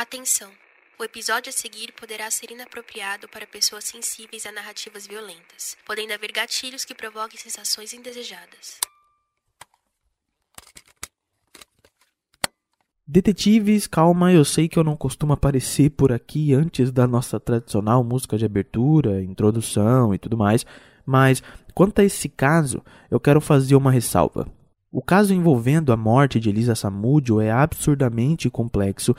Atenção! O episódio a seguir poderá ser inapropriado para pessoas sensíveis a narrativas violentas, podendo haver gatilhos que provoquem sensações indesejadas. Detetives, calma, eu sei que eu não costumo aparecer por aqui antes da nossa tradicional música de abertura, introdução e tudo mais, mas quanto a esse caso, eu quero fazer uma ressalva. O caso envolvendo a morte de Elisa Samudio é absurdamente complexo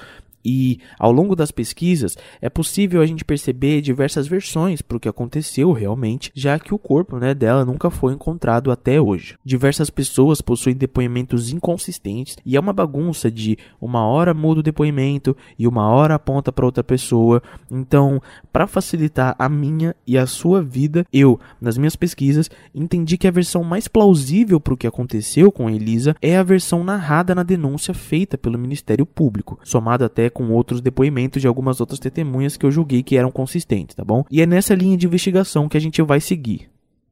e, ao longo das pesquisas, é possível a gente perceber diversas versões para o que aconteceu realmente, já que o corpo né, dela nunca foi encontrado até hoje. Diversas pessoas possuem depoimentos inconsistentes e é uma bagunça de uma hora muda o depoimento e uma hora aponta para outra pessoa. Então, para facilitar a minha e a sua vida, eu, nas minhas pesquisas, entendi que a versão mais plausível para o que aconteceu com Elisa é a versão narrada na denúncia feita pelo Ministério Público, somada até com outros depoimentos de algumas outras testemunhas que eu julguei que eram consistentes, tá bom? E é nessa linha de investigação que a gente vai seguir.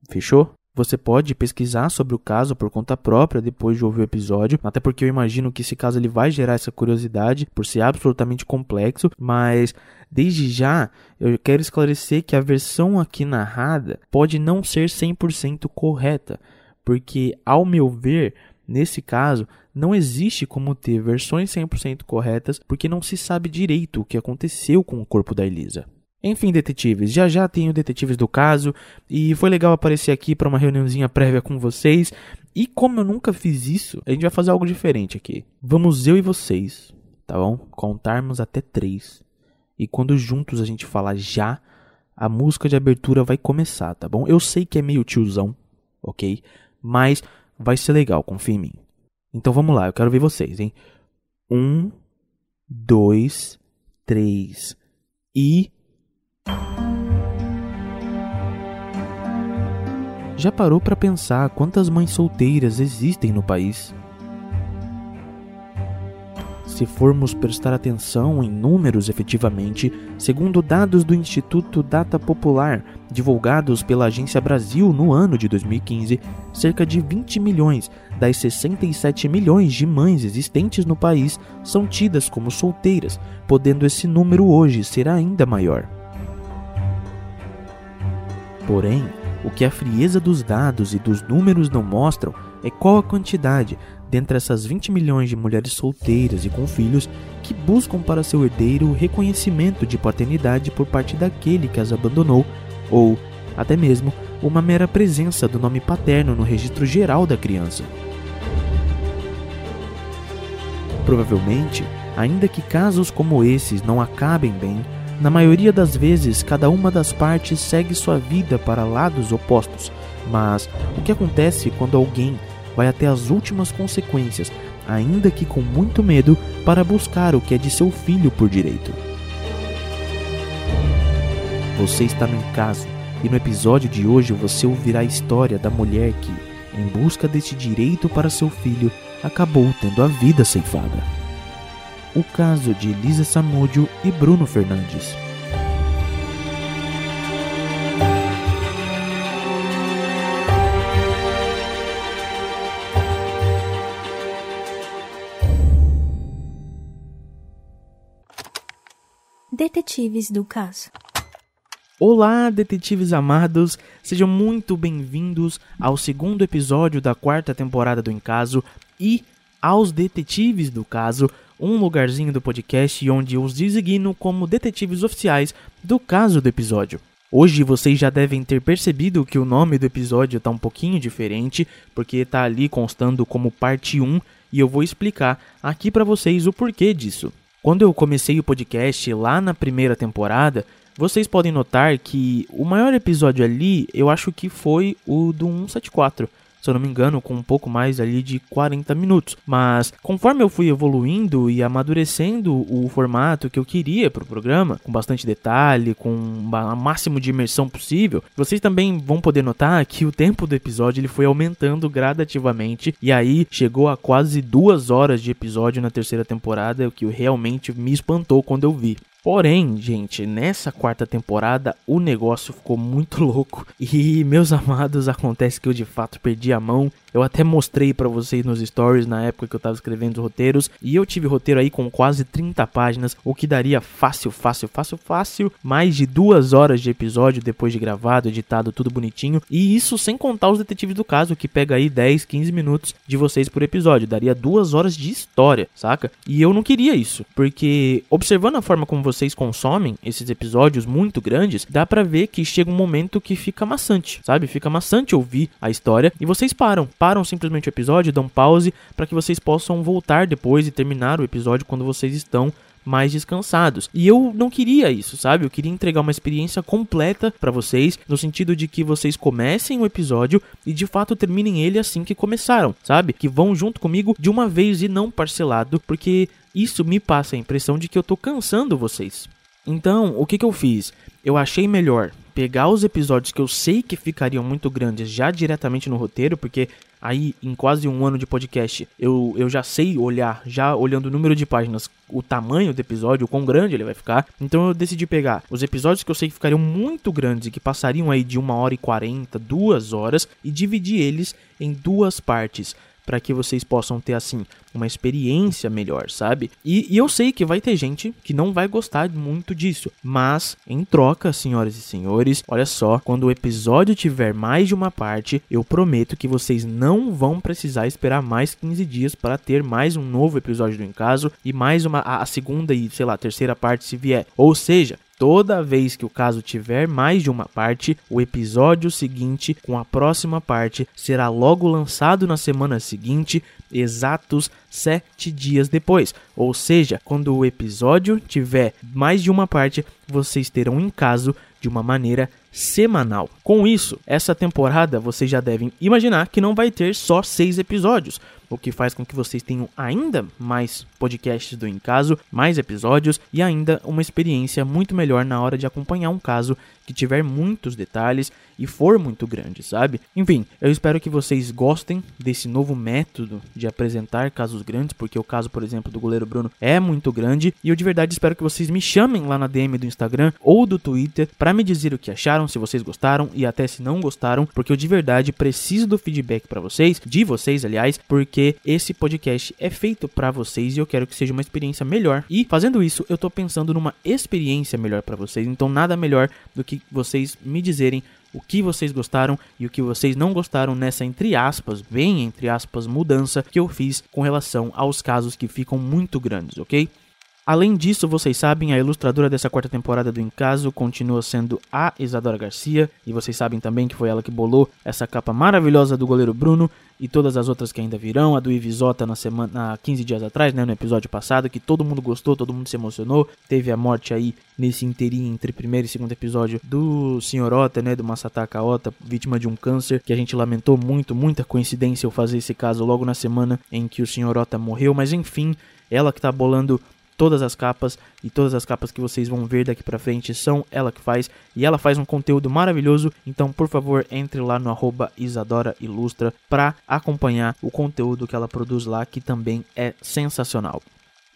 Fechou? Você pode pesquisar sobre o caso por conta própria depois de ouvir o episódio, até porque eu imagino que esse caso ele vai gerar essa curiosidade por ser absolutamente complexo, mas desde já eu quero esclarecer que a versão aqui narrada pode não ser 100% correta, porque ao meu ver, nesse caso, não existe como ter versões 100% corretas porque não se sabe direito o que aconteceu com o corpo da Elisa. Enfim, detetives, já já tenho detetives do caso e foi legal aparecer aqui para uma reuniãozinha prévia com vocês. E como eu nunca fiz isso, a gente vai fazer algo diferente aqui. Vamos eu e vocês, tá bom? Contarmos até três. E quando juntos a gente falar já, a música de abertura vai começar, tá bom? Eu sei que é meio tiozão, ok? Mas vai ser legal, confia em mim. Então vamos lá, eu quero ver vocês, hein? Um, dois, três e. Já parou para pensar quantas mães solteiras existem no país? Se formos prestar atenção em números efetivamente, segundo dados do Instituto Data Popular, divulgados pela Agência Brasil no ano de 2015, cerca de 20 milhões das 67 milhões de mães existentes no país são tidas como solteiras, podendo esse número hoje ser ainda maior. Porém, o que a frieza dos dados e dos números não mostram é qual a quantidade dentre essas 20 milhões de mulheres solteiras e com filhos que buscam para seu herdeiro o reconhecimento de paternidade por parte daquele que as abandonou, ou, até mesmo, uma mera presença do nome paterno no registro geral da criança. Provavelmente, ainda que casos como esses não acabem bem, na maioria das vezes cada uma das partes segue sua vida para lados opostos. Mas o que acontece quando alguém vai até as últimas consequências, ainda que com muito medo, para buscar o que é de seu filho por direito. Você está no caso, e no episódio de hoje você ouvirá a história da mulher que, em busca deste direito para seu filho, acabou tendo a vida ceifada. O caso de Elisa Samúdio e Bruno Fernandes. Detetives do caso. Olá, detetives amados, sejam muito bem-vindos ao segundo episódio da quarta temporada do Encaso e aos detetives do caso, um lugarzinho do podcast onde eu os designo como detetives oficiais do caso do episódio. Hoje vocês já devem ter percebido que o nome do episódio está um pouquinho diferente, porque está ali constando como parte 1 e eu vou explicar aqui para vocês o porquê disso. Quando eu comecei o podcast lá na primeira temporada, vocês podem notar que o maior episódio ali, eu acho que foi o do 174 se eu não me engano, com um pouco mais ali de 40 minutos. Mas conforme eu fui evoluindo e amadurecendo o formato que eu queria para o programa, com bastante detalhe, com o máximo de imersão possível, vocês também vão poder notar que o tempo do episódio ele foi aumentando gradativamente e aí chegou a quase duas horas de episódio na terceira temporada, o que realmente me espantou quando eu vi. Porém, gente, nessa quarta temporada o negócio ficou muito louco e meus amados, acontece que eu de fato perdi a mão eu até mostrei para vocês nos stories na época que eu tava escrevendo os roteiros. E eu tive roteiro aí com quase 30 páginas, o que daria fácil, fácil, fácil, fácil, mais de duas horas de episódio depois de gravado, editado, tudo bonitinho. E isso sem contar os detetives do caso, que pega aí 10, 15 minutos de vocês por episódio. Daria duas horas de história, saca? E eu não queria isso, porque observando a forma como vocês consomem esses episódios muito grandes, dá para ver que chega um momento que fica maçante, sabe? Fica maçante ouvir a história e vocês param, param simplesmente o episódio, dão pause para que vocês possam voltar depois e terminar o episódio quando vocês estão mais descansados. E eu não queria isso, sabe? Eu queria entregar uma experiência completa para vocês, no sentido de que vocês comecem o episódio e de fato terminem ele assim que começaram, sabe? Que vão junto comigo de uma vez e não parcelado, porque isso me passa a impressão de que eu tô cansando vocês. Então, o que que eu fiz? Eu achei melhor pegar os episódios que eu sei que ficariam muito grandes já diretamente no roteiro, porque aí em quase um ano de podcast eu, eu já sei olhar, já olhando o número de páginas, o tamanho do episódio, o quão grande ele vai ficar. Então eu decidi pegar os episódios que eu sei que ficariam muito grandes e que passariam aí de uma hora e quarenta, duas horas, e dividir eles em duas partes para que vocês possam ter assim uma experiência melhor, sabe? E, e, eu sei que vai ter gente que não vai gostar muito disso, mas em troca, senhoras e senhores, olha só, quando o episódio tiver mais de uma parte, eu prometo que vocês não vão precisar esperar mais 15 dias para ter mais um novo episódio do Encaso e mais uma a, a segunda e sei lá terceira parte se vier. Ou seja, Toda vez que o caso tiver mais de uma parte, o episódio seguinte com a próxima parte será logo lançado na semana seguinte, exatos sete dias depois. Ou seja, quando o episódio tiver mais de uma parte, vocês terão em caso de uma maneira semanal. Com isso, essa temporada vocês já devem imaginar que não vai ter só seis episódios o que faz com que vocês tenham ainda mais podcasts do Em Caso, mais episódios e ainda uma experiência muito melhor na hora de acompanhar um caso que tiver muitos detalhes e for muito grande, sabe? Enfim, eu espero que vocês gostem desse novo método de apresentar casos grandes, porque o caso, por exemplo, do goleiro Bruno é muito grande e eu de verdade espero que vocês me chamem lá na DM do Instagram ou do Twitter para me dizer o que acharam, se vocês gostaram e até se não gostaram, porque eu de verdade preciso do feedback para vocês, de vocês, aliás, porque esse podcast é feito para vocês e eu quero que seja uma experiência melhor. E fazendo isso, eu tô pensando numa experiência melhor para vocês. Então nada melhor do que vocês me dizerem o que vocês gostaram e o que vocês não gostaram nessa entre aspas, bem entre aspas, mudança que eu fiz com relação aos casos que ficam muito grandes, ok? Além disso, vocês sabem, a ilustradora dessa quarta temporada do Encaso continua sendo a Isadora Garcia, e vocês sabem também que foi ela que bolou essa capa maravilhosa do goleiro Bruno e todas as outras que ainda virão, a do Ivisota na semana, há 15 dias atrás, né, no episódio passado, que todo mundo gostou, todo mundo se emocionou. Teve a morte aí nesse inteirinho entre primeiro e segundo episódio do Senhorota, né, do Masataka Ota, vítima de um câncer, que a gente lamentou muito, muita coincidência eu fazer esse caso logo na semana em que o Senhorota morreu, mas enfim, ela que tá bolando todas as capas e todas as capas que vocês vão ver daqui para frente são ela que faz e ela faz um conteúdo maravilhoso. Então, por favor, entre lá no arroba Isadora Ilustra para acompanhar o conteúdo que ela produz lá, que também é sensacional.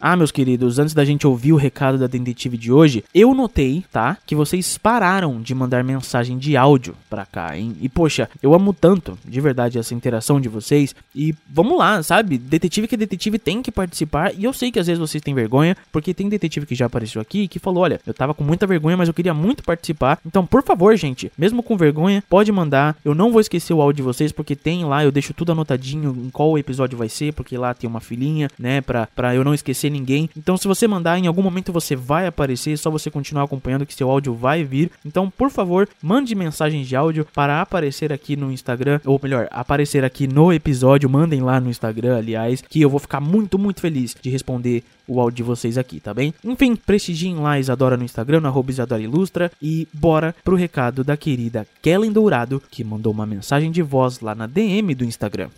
Ah, meus queridos, antes da gente ouvir o recado da detetive de hoje, eu notei, tá, que vocês pararam de mandar mensagem de áudio pra cá, hein? E poxa, eu amo tanto, de verdade, essa interação de vocês. E vamos lá, sabe? Detetive que detetive tem que participar. E eu sei que às vezes vocês têm vergonha, porque tem detetive que já apareceu aqui que falou: olha, eu tava com muita vergonha, mas eu queria muito participar. Então, por favor, gente, mesmo com vergonha, pode mandar. Eu não vou esquecer o áudio de vocês, porque tem lá, eu deixo tudo anotadinho em qual episódio vai ser, porque lá tem uma filinha, né, pra, pra eu não esquecer ninguém. Então, se você mandar, em algum momento você vai aparecer, é só você continuar acompanhando que seu áudio vai vir. Então, por favor, mande mensagens de áudio para aparecer aqui no Instagram, ou melhor, aparecer aqui no episódio. Mandem lá no Instagram, aliás, que eu vou ficar muito, muito feliz de responder o áudio de vocês aqui, tá bem? Enfim, prestigiem lá Isadora no Instagram, no Isadora Ilustra, e bora pro recado da querida Kellen Dourado, que mandou uma mensagem de voz lá na DM do Instagram.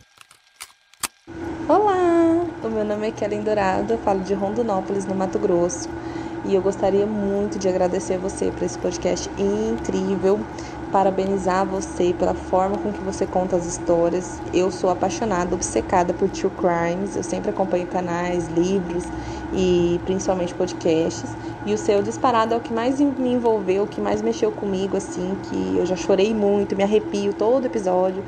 Olá! Meu nome é Kellen Dourado, eu falo de Rondonópolis, no Mato Grosso. E eu gostaria muito de agradecer você por esse podcast incrível, parabenizar você pela forma com que você conta as histórias. Eu sou apaixonada, obcecada por true crimes. Eu sempre acompanho canais, livros e principalmente podcasts. E o seu disparado é o que mais me envolveu, o que mais mexeu comigo, assim, que eu já chorei muito, me arrepio todo episódio,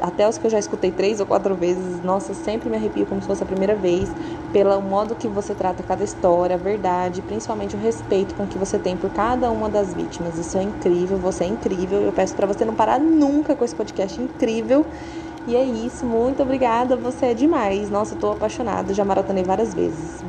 até os que eu já escutei três ou quatro vezes, nossa, sempre me arrepio como se fosse a primeira vez, pelo modo que você trata cada história, a verdade, principalmente o respeito com que você tem por cada uma das vítimas. Isso é incrível, você é incrível. Eu peço para você não parar nunca com esse podcast incrível. E é isso, muito obrigada, você é demais. Nossa, eu tô apaixonada, já maratonei várias vezes.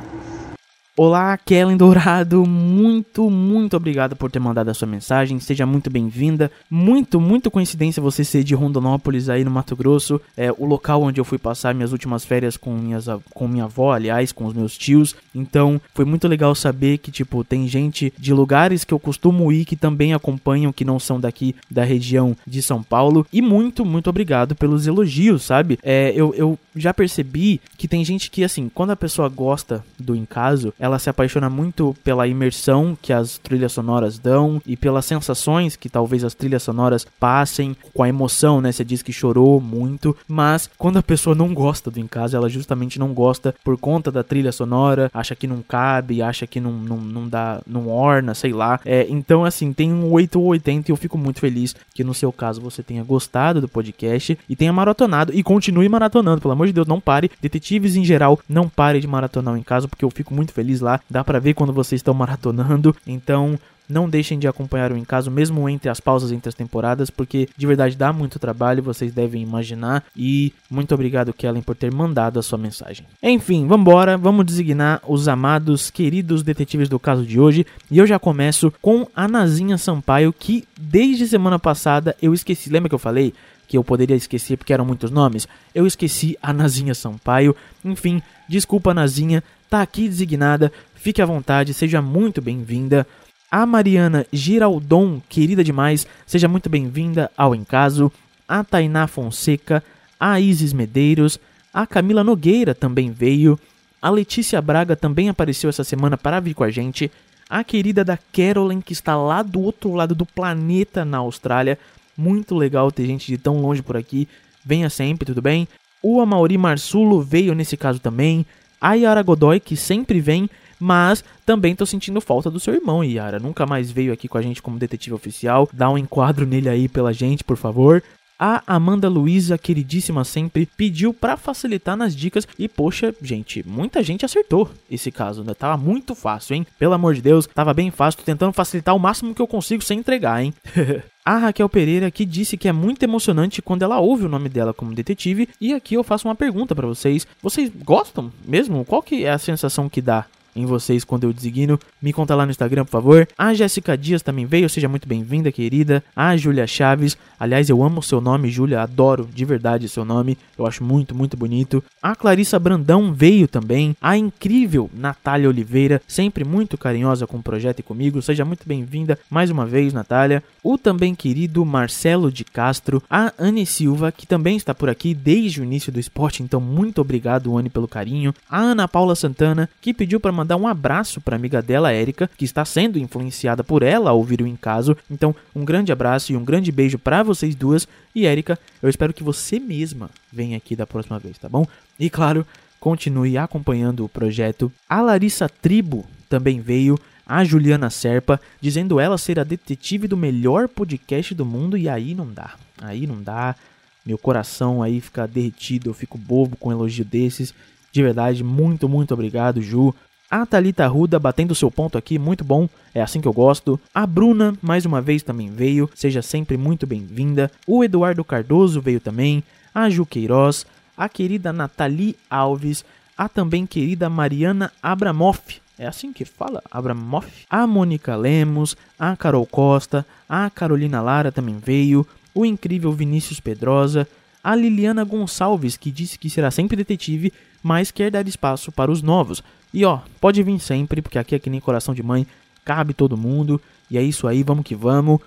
Olá, Kellen Dourado, muito, muito obrigado por ter mandado a sua mensagem, seja muito bem-vinda. Muito, muito coincidência você ser de Rondonópolis aí no Mato Grosso, é o local onde eu fui passar minhas últimas férias com, minhas, com minha avó, aliás, com os meus tios. Então, foi muito legal saber que, tipo, tem gente de lugares que eu costumo ir que também acompanham, que não são daqui da região de São Paulo. E muito, muito obrigado pelos elogios, sabe? É, eu, eu já percebi que tem gente que, assim, quando a pessoa gosta do Encaso, ela se apaixona muito pela imersão que as trilhas sonoras dão e pelas sensações que talvez as trilhas sonoras passem, com a emoção, né? Você diz que chorou muito, mas quando a pessoa não gosta do Em Casa, ela justamente não gosta por conta da trilha sonora, acha que não cabe, acha que não, não, não dá, não orna, sei lá. É, então, assim, tem um 8 ou 80 e eu fico muito feliz que no seu caso você tenha gostado do podcast e tenha maratonado e continue maratonando, pelo amor de Deus, não pare. Detetives em geral, não pare de maratonar em casa, porque eu fico muito feliz lá. Dá para ver quando vocês estão maratonando. Então, não deixem de acompanhar o Em Caso, mesmo entre as pausas entre as temporadas, porque de verdade dá muito trabalho, vocês devem imaginar. E muito obrigado, Kellen, por ter mandado a sua mensagem. Enfim, vambora, vamos designar os amados, queridos detetives do caso de hoje. E eu já começo com a Nazinha Sampaio, que desde semana passada eu esqueci. Lembra que eu falei? que eu poderia esquecer porque eram muitos nomes, eu esqueci a Nazinha Sampaio. Enfim, desculpa Nazinha, tá aqui designada, fique à vontade, seja muito bem-vinda. A Mariana Giraldon, querida demais, seja muito bem-vinda ao Encaso. A Tainá Fonseca, a Isis Medeiros, a Camila Nogueira também veio. A Letícia Braga também apareceu essa semana para vir com a gente. A querida da Carolyn, que está lá do outro lado do planeta na Austrália. Muito legal ter gente de tão longe por aqui. Venha sempre, tudo bem? O Amauri Marsulo veio nesse caso também. A Yara Godoy, que sempre vem, mas também tô sentindo falta do seu irmão, Yara. Nunca mais veio aqui com a gente como detetive oficial. Dá um enquadro nele aí pela gente, por favor. A Amanda Luiza, queridíssima sempre, pediu para facilitar nas dicas e poxa, gente, muita gente acertou esse caso, né? Tava muito fácil, hein? Pelo amor de Deus, tava bem fácil, tô tentando facilitar o máximo que eu consigo sem entregar, hein? A Raquel Pereira que disse que é muito emocionante quando ela ouve o nome dela como detetive. E aqui eu faço uma pergunta para vocês. Vocês gostam mesmo? Qual que é a sensação que dá em vocês quando eu designo. Me conta lá no Instagram, por favor. A Jéssica Dias também veio, seja muito bem-vinda, querida. A Júlia Chaves, aliás, eu amo seu nome, Júlia, adoro de verdade seu nome, eu acho muito, muito bonito. A Clarissa Brandão veio também. A incrível Natália Oliveira, sempre muito carinhosa com o projeto e comigo, seja muito bem-vinda mais uma vez, Natália. O também querido Marcelo de Castro. A Anne Silva, que também está por aqui desde o início do esporte, então muito obrigado, Anne, pelo carinho. A Ana Paula Santana, que pediu para mandar um abraço para amiga dela, Érica, que está sendo influenciada por ela a ouvir o Em Caso. Então, um grande abraço e um grande beijo para vocês duas. E Érica, eu espero que você mesma venha aqui da próxima vez, tá bom? E claro, continue acompanhando o projeto. A Larissa Tribo também veio a Juliana Serpa, dizendo ela ser a detetive do melhor podcast do mundo, e aí não dá. Aí não dá. Meu coração aí fica derretido, eu fico bobo com um elogio desses. De verdade, muito, muito obrigado, Ju. A Thalita Ruda batendo seu ponto aqui, muito bom, é assim que eu gosto. A Bruna, mais uma vez, também veio, seja sempre muito bem-vinda. O Eduardo Cardoso veio também. A Ju Queiroz, a querida Nathalie Alves, a também querida Mariana Abramoff. É assim que fala? Abramoff? A Mônica Lemos, a Carol Costa, a Carolina Lara também veio. O incrível Vinícius Pedrosa, a Liliana Gonçalves, que disse que será sempre detetive, mas quer dar espaço para os novos. E ó, pode vir sempre, porque aqui é que nem coração de mãe, cabe todo mundo. E é isso aí, vamos que vamos.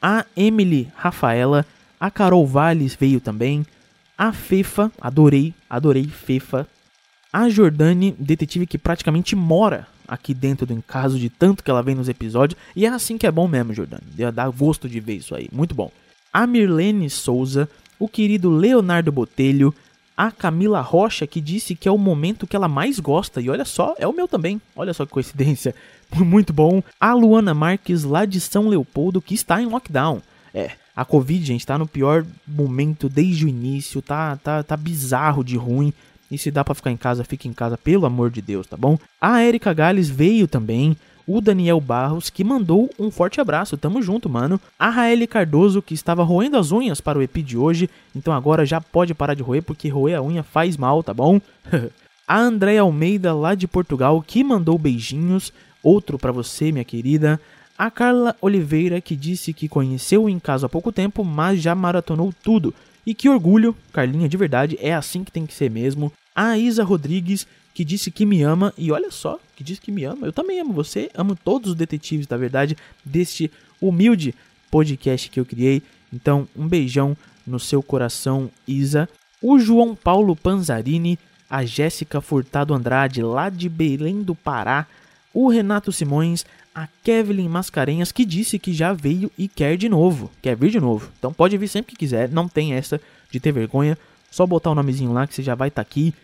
A Emily Rafaela, a Carol Valles veio também. A Fefa, adorei, adorei Fefa. A Jordane, detetive que praticamente mora aqui dentro do caso de tanto que ela vem nos episódios. E é assim que é bom mesmo, Jordane. Dá gosto de ver isso aí, muito bom. A Mirlene Souza, o querido Leonardo Botelho, A Camila Rocha, que disse que é o momento que ela mais gosta. E olha só, é o meu também. Olha só que coincidência. Muito bom. A Luana Marques, lá de São Leopoldo, que está em lockdown. É, a Covid, gente, tá no pior momento desde o início. Tá, tá, tá bizarro de ruim. E se dá para ficar em casa, fique em casa, pelo amor de Deus, tá bom? A Erika Gales veio também o Daniel Barros, que mandou um forte abraço, tamo junto, mano. A Raeli Cardoso, que estava roendo as unhas para o EP de hoje, então agora já pode parar de roer, porque roer a unha faz mal, tá bom? a Andréia Almeida, lá de Portugal, que mandou beijinhos, outro para você, minha querida. A Carla Oliveira, que disse que conheceu Em Casa há pouco tempo, mas já maratonou tudo. E que orgulho, Carlinha, de verdade, é assim que tem que ser mesmo. A Isa Rodrigues, que disse que me ama, e olha só, que disse que me ama, eu também amo você, amo todos os detetives, da verdade, deste humilde podcast que eu criei. Então, um beijão no seu coração, Isa. O João Paulo Panzarini, a Jéssica Furtado Andrade, lá de Belém do Pará, o Renato Simões, a Kevin Mascarenhas, que disse que já veio e quer de novo. Quer vir de novo. Então pode vir sempre que quiser, não tem essa de ter vergonha. Só botar o nomezinho lá que você já vai estar tá aqui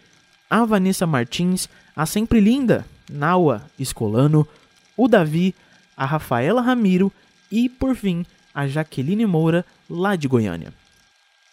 a Vanessa Martins, a sempre linda Naua Escolano, o Davi, a Rafaela Ramiro e, por fim, a Jaqueline Moura, lá de Goiânia.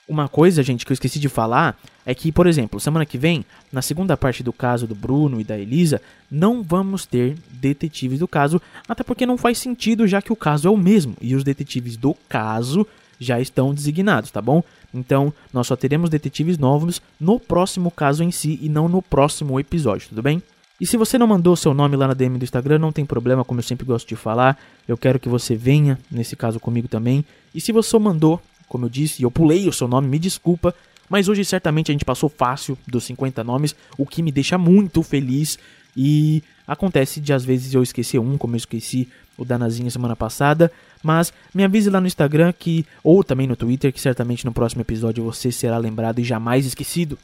Uma coisa, gente, que eu esqueci de falar é que, por exemplo, semana que vem, na segunda parte do caso do Bruno e da Elisa, não vamos ter detetives do caso, até porque não faz sentido, já que o caso é o mesmo e os detetives do caso já estão designados, tá bom? Então, nós só teremos detetives novos no próximo caso em si e não no próximo episódio, tudo bem? E se você não mandou seu nome lá na DM do Instagram, não tem problema, como eu sempre gosto de falar. Eu quero que você venha, nesse caso comigo também. E se você mandou, como eu disse, eu pulei o seu nome, me desculpa. Mas hoje certamente a gente passou fácil dos 50 nomes, o que me deixa muito feliz. E acontece de às vezes eu esquecer um, como eu esqueci o Danazinho semana passada. Mas me avise lá no Instagram que ou também no Twitter que certamente no próximo episódio você será lembrado e jamais esquecido.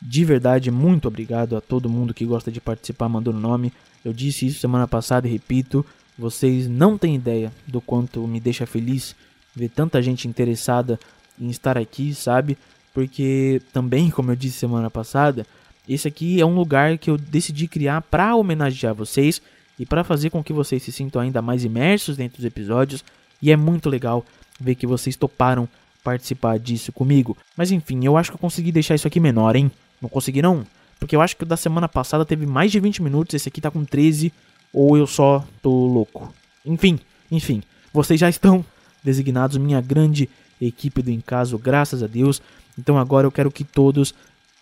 De verdade, muito obrigado a todo mundo que gosta de participar mandando nome. Eu disse isso semana passada e repito, vocês não têm ideia do quanto me deixa feliz ver tanta gente interessada em estar aqui, sabe? Porque também, como eu disse semana passada, esse aqui é um lugar que eu decidi criar para homenagear vocês e para fazer com que vocês se sintam ainda mais imersos dentro dos episódios. E é muito legal ver que vocês toparam participar disso comigo. Mas enfim, eu acho que eu consegui deixar isso aqui menor, hein? Não consegui não? Porque eu acho que o da semana passada teve mais de 20 minutos, esse aqui tá com 13, ou eu só tô louco. Enfim, enfim, vocês já estão designados minha grande equipe do Encaso, graças a Deus. Então agora eu quero que todos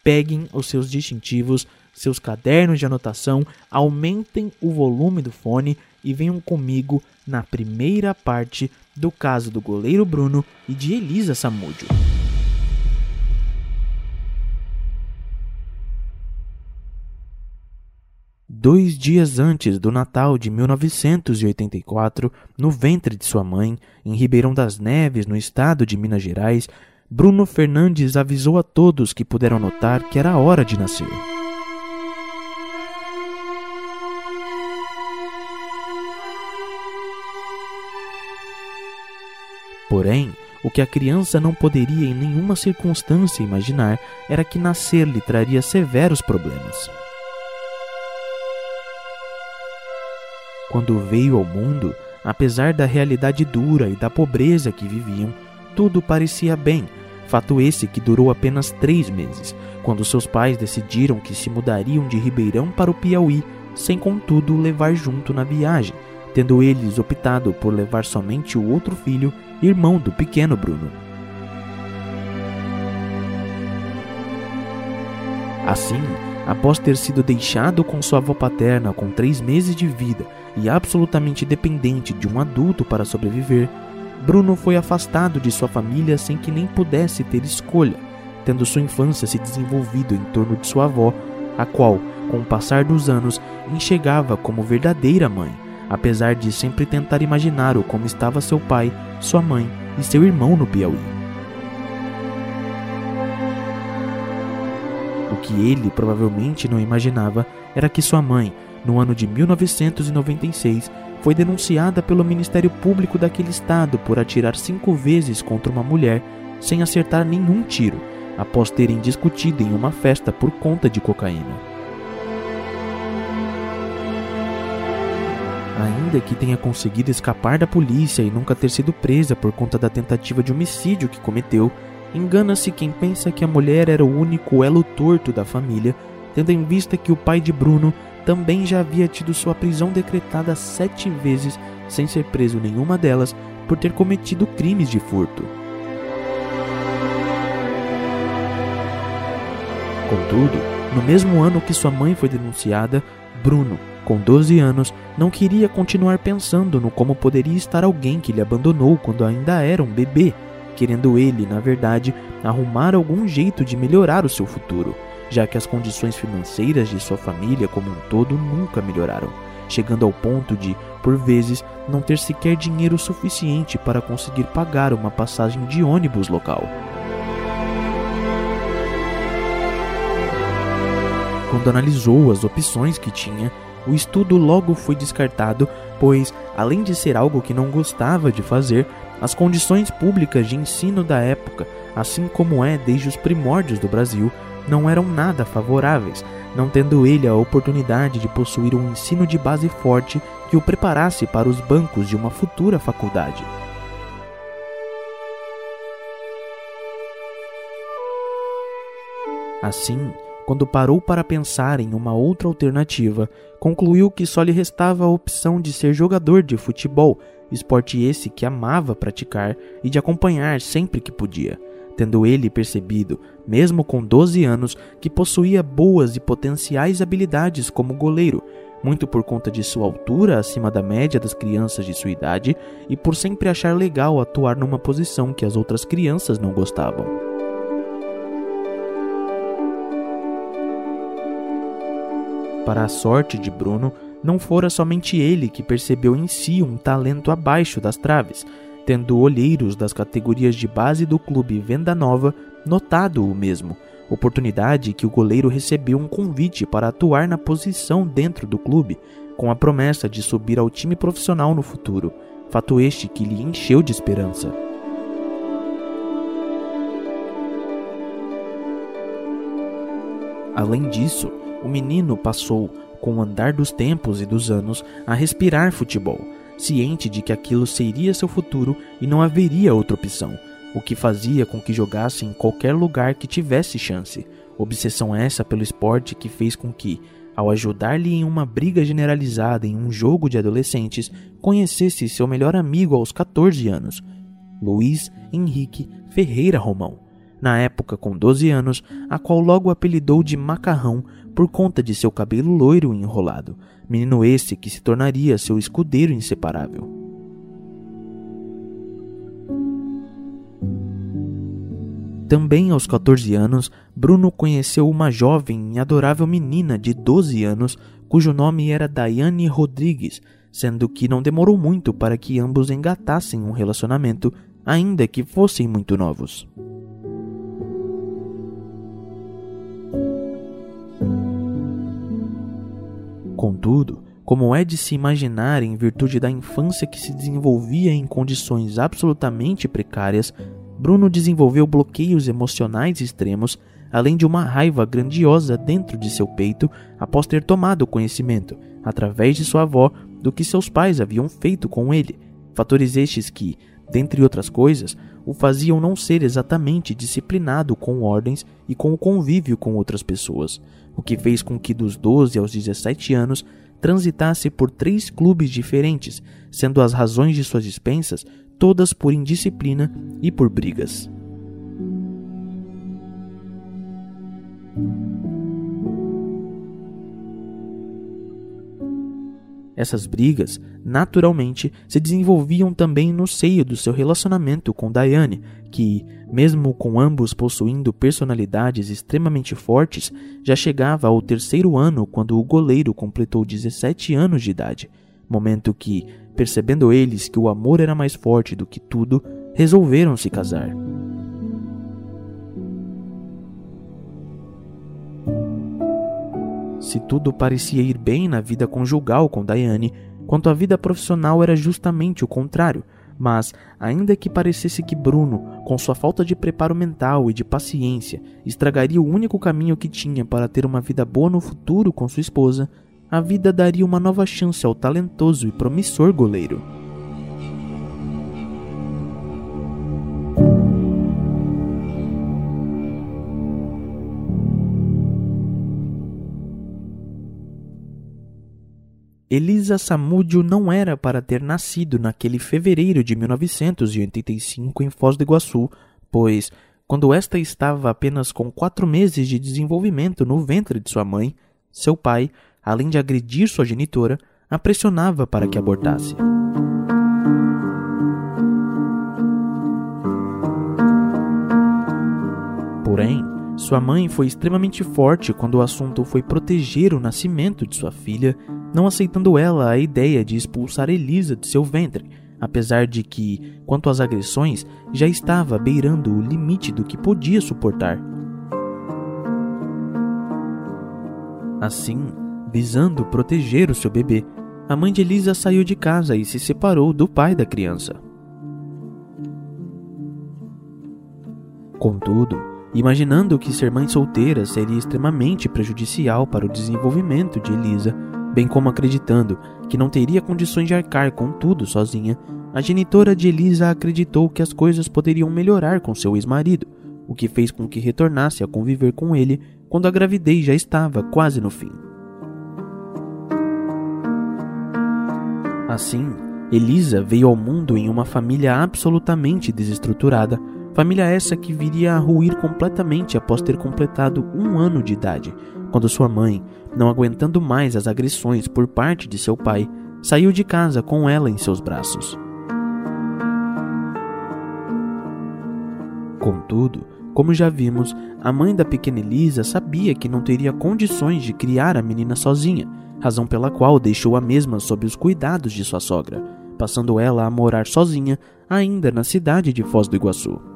peguem os seus distintivos, seus cadernos de anotação, aumentem o volume do fone e venham comigo na primeira parte do caso do goleiro Bruno e de Elisa Samúdio. Dois dias antes do Natal de 1984, no ventre de sua mãe, em Ribeirão das Neves, no estado de Minas Gerais, Bruno Fernandes avisou a todos que puderam notar que era hora de nascer. Porém, o que a criança não poderia em nenhuma circunstância imaginar era que nascer lhe traria severos problemas. Quando veio ao mundo, apesar da realidade dura e da pobreza que viviam, tudo parecia bem. Fato esse que durou apenas três meses, quando seus pais decidiram que se mudariam de Ribeirão para o Piauí, sem contudo levar junto na viagem, tendo eles optado por levar somente o outro filho irmão do pequeno Bruno. Assim, após ter sido deixado com sua avó paterna com três meses de vida e absolutamente dependente de um adulto para sobreviver, Bruno foi afastado de sua família sem que nem pudesse ter escolha, tendo sua infância se desenvolvido em torno de sua avó, a qual, com o passar dos anos, enxergava como verdadeira mãe apesar de sempre tentar imaginar o como estava seu pai, sua mãe e seu irmão no Piauí. O que ele provavelmente não imaginava era que sua mãe, no ano de 1996, foi denunciada pelo Ministério Público daquele estado por atirar cinco vezes contra uma mulher sem acertar nenhum tiro, após terem discutido em uma festa por conta de cocaína. Ainda que tenha conseguido escapar da polícia e nunca ter sido presa por conta da tentativa de homicídio que cometeu, engana-se quem pensa que a mulher era o único elo torto da família, tendo em vista que o pai de Bruno também já havia tido sua prisão decretada sete vezes sem ser preso nenhuma delas por ter cometido crimes de furto. Contudo, no mesmo ano que sua mãe foi denunciada, Bruno, com 12 anos, não queria continuar pensando no como poderia estar alguém que lhe abandonou quando ainda era um bebê, querendo ele, na verdade, arrumar algum jeito de melhorar o seu futuro, já que as condições financeiras de sua família como um todo nunca melhoraram, chegando ao ponto de, por vezes, não ter sequer dinheiro suficiente para conseguir pagar uma passagem de ônibus local. Quando analisou as opções que tinha, o estudo logo foi descartado, pois, além de ser algo que não gostava de fazer, as condições públicas de ensino da época, assim como é desde os primórdios do Brasil, não eram nada favoráveis, não tendo ele a oportunidade de possuir um ensino de base forte que o preparasse para os bancos de uma futura faculdade. Assim, quando parou para pensar em uma outra alternativa, concluiu que só lhe restava a opção de ser jogador de futebol, esporte esse que amava praticar e de acompanhar sempre que podia, tendo ele percebido, mesmo com 12 anos, que possuía boas e potenciais habilidades como goleiro, muito por conta de sua altura acima da média das crianças de sua idade e por sempre achar legal atuar numa posição que as outras crianças não gostavam. Para a sorte de Bruno, não fora somente ele que percebeu em si um talento abaixo das traves, tendo olheiros das categorias de base do clube Venda Nova notado o mesmo, oportunidade que o goleiro recebeu um convite para atuar na posição dentro do clube, com a promessa de subir ao time profissional no futuro, fato este que lhe encheu de esperança. Além disso, o menino passou, com o andar dos tempos e dos anos, a respirar futebol, ciente de que aquilo seria seu futuro e não haveria outra opção, o que fazia com que jogasse em qualquer lugar que tivesse chance. Obsessão essa pelo esporte que fez com que, ao ajudar-lhe em uma briga generalizada em um jogo de adolescentes, conhecesse seu melhor amigo aos 14 anos, Luiz Henrique Ferreira Romão, na época com 12 anos, a qual logo apelidou de Macarrão por conta de seu cabelo loiro e enrolado, menino esse que se tornaria seu escudeiro inseparável. Também aos 14 anos, Bruno conheceu uma jovem e adorável menina de 12 anos, cujo nome era Daiane Rodrigues, sendo que não demorou muito para que ambos engatassem um relacionamento, ainda que fossem muito novos. Contudo, como é de se imaginar em virtude da infância que se desenvolvia em condições absolutamente precárias, Bruno desenvolveu bloqueios emocionais extremos, além de uma raiva grandiosa dentro de seu peito após ter tomado conhecimento, através de sua avó, do que seus pais haviam feito com ele. Fatores estes que, dentre outras coisas, o faziam não ser exatamente disciplinado com ordens e com o convívio com outras pessoas o que fez com que dos 12 aos 17 anos transitasse por três clubes diferentes, sendo as razões de suas dispensas todas por indisciplina e por brigas. Essas brigas, naturalmente, se desenvolviam também no seio do seu relacionamento com Diane, que, mesmo com ambos possuindo personalidades extremamente fortes, já chegava ao terceiro ano quando o goleiro completou 17 anos de idade, momento que, percebendo eles que o amor era mais forte do que tudo, resolveram se casar. Se tudo parecia ir bem na vida conjugal com Diane, quanto à vida profissional era justamente o contrário. Mas, ainda que parecesse que Bruno, com sua falta de preparo mental e de paciência, estragaria o único caminho que tinha para ter uma vida boa no futuro com sua esposa, a vida daria uma nova chance ao talentoso e promissor goleiro. Elisa Samúdio não era para ter nascido naquele fevereiro de 1985 em Foz do Iguaçu, pois, quando esta estava apenas com quatro meses de desenvolvimento no ventre de sua mãe, seu pai, além de agredir sua genitora, a pressionava para que abortasse. Porém, sua mãe foi extremamente forte quando o assunto foi proteger o nascimento de sua filha não aceitando ela a ideia de expulsar Elisa de seu ventre, apesar de que, quanto às agressões, já estava beirando o limite do que podia suportar. Assim, visando proteger o seu bebê, a mãe de Elisa saiu de casa e se separou do pai da criança. Contudo, imaginando que ser mãe solteira seria extremamente prejudicial para o desenvolvimento de Elisa, bem como acreditando que não teria condições de arcar com tudo sozinha, a genitora de Elisa acreditou que as coisas poderiam melhorar com seu ex-marido, o que fez com que retornasse a conviver com ele quando a gravidez já estava quase no fim. Assim, Elisa veio ao mundo em uma família absolutamente desestruturada, família essa que viria a ruir completamente após ter completado um ano de idade, quando sua mãe, não aguentando mais as agressões por parte de seu pai, saiu de casa com ela em seus braços. Contudo, como já vimos, a mãe da pequena Elisa sabia que não teria condições de criar a menina sozinha, razão pela qual deixou a mesma sob os cuidados de sua sogra, passando ela a morar sozinha ainda na cidade de Foz do Iguaçu.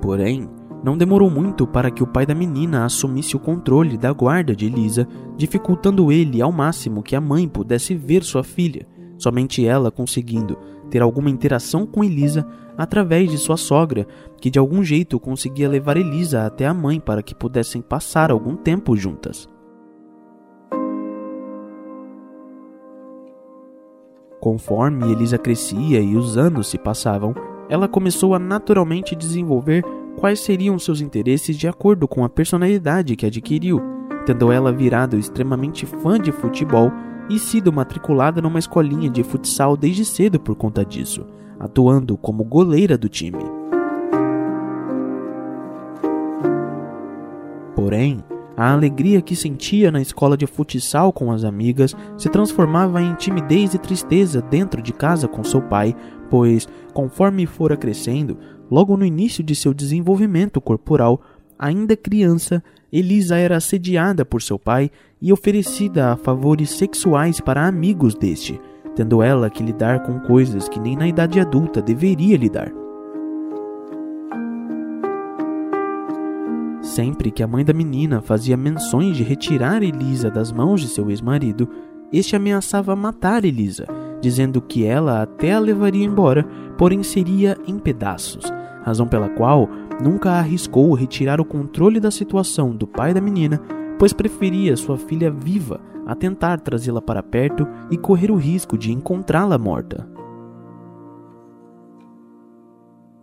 Porém, não demorou muito para que o pai da menina assumisse o controle da guarda de Elisa, dificultando ele ao máximo que a mãe pudesse ver sua filha, somente ela conseguindo ter alguma interação com Elisa através de sua sogra, que de algum jeito conseguia levar Elisa até a mãe para que pudessem passar algum tempo juntas. Conforme Elisa crescia e os anos se passavam, ela começou a naturalmente desenvolver quais seriam seus interesses de acordo com a personalidade que adquiriu, tendo ela virado extremamente fã de futebol e sido matriculada numa escolinha de futsal desde cedo por conta disso, atuando como goleira do time. Porém, a alegria que sentia na escola de futsal com as amigas se transformava em timidez e tristeza dentro de casa com seu pai, pois, conforme fora crescendo, logo no início de seu desenvolvimento corporal, ainda criança, Elisa era assediada por seu pai e oferecida a favores sexuais para amigos deste, tendo ela que lidar com coisas que nem na idade adulta deveria lidar. Sempre que a mãe da menina fazia menções de retirar Elisa das mãos de seu ex-marido, este ameaçava matar Elisa, dizendo que ela até a levaria embora, porém seria em pedaços, razão pela qual nunca arriscou retirar o controle da situação do pai da menina, pois preferia sua filha viva a tentar trazê-la para perto e correr o risco de encontrá-la morta.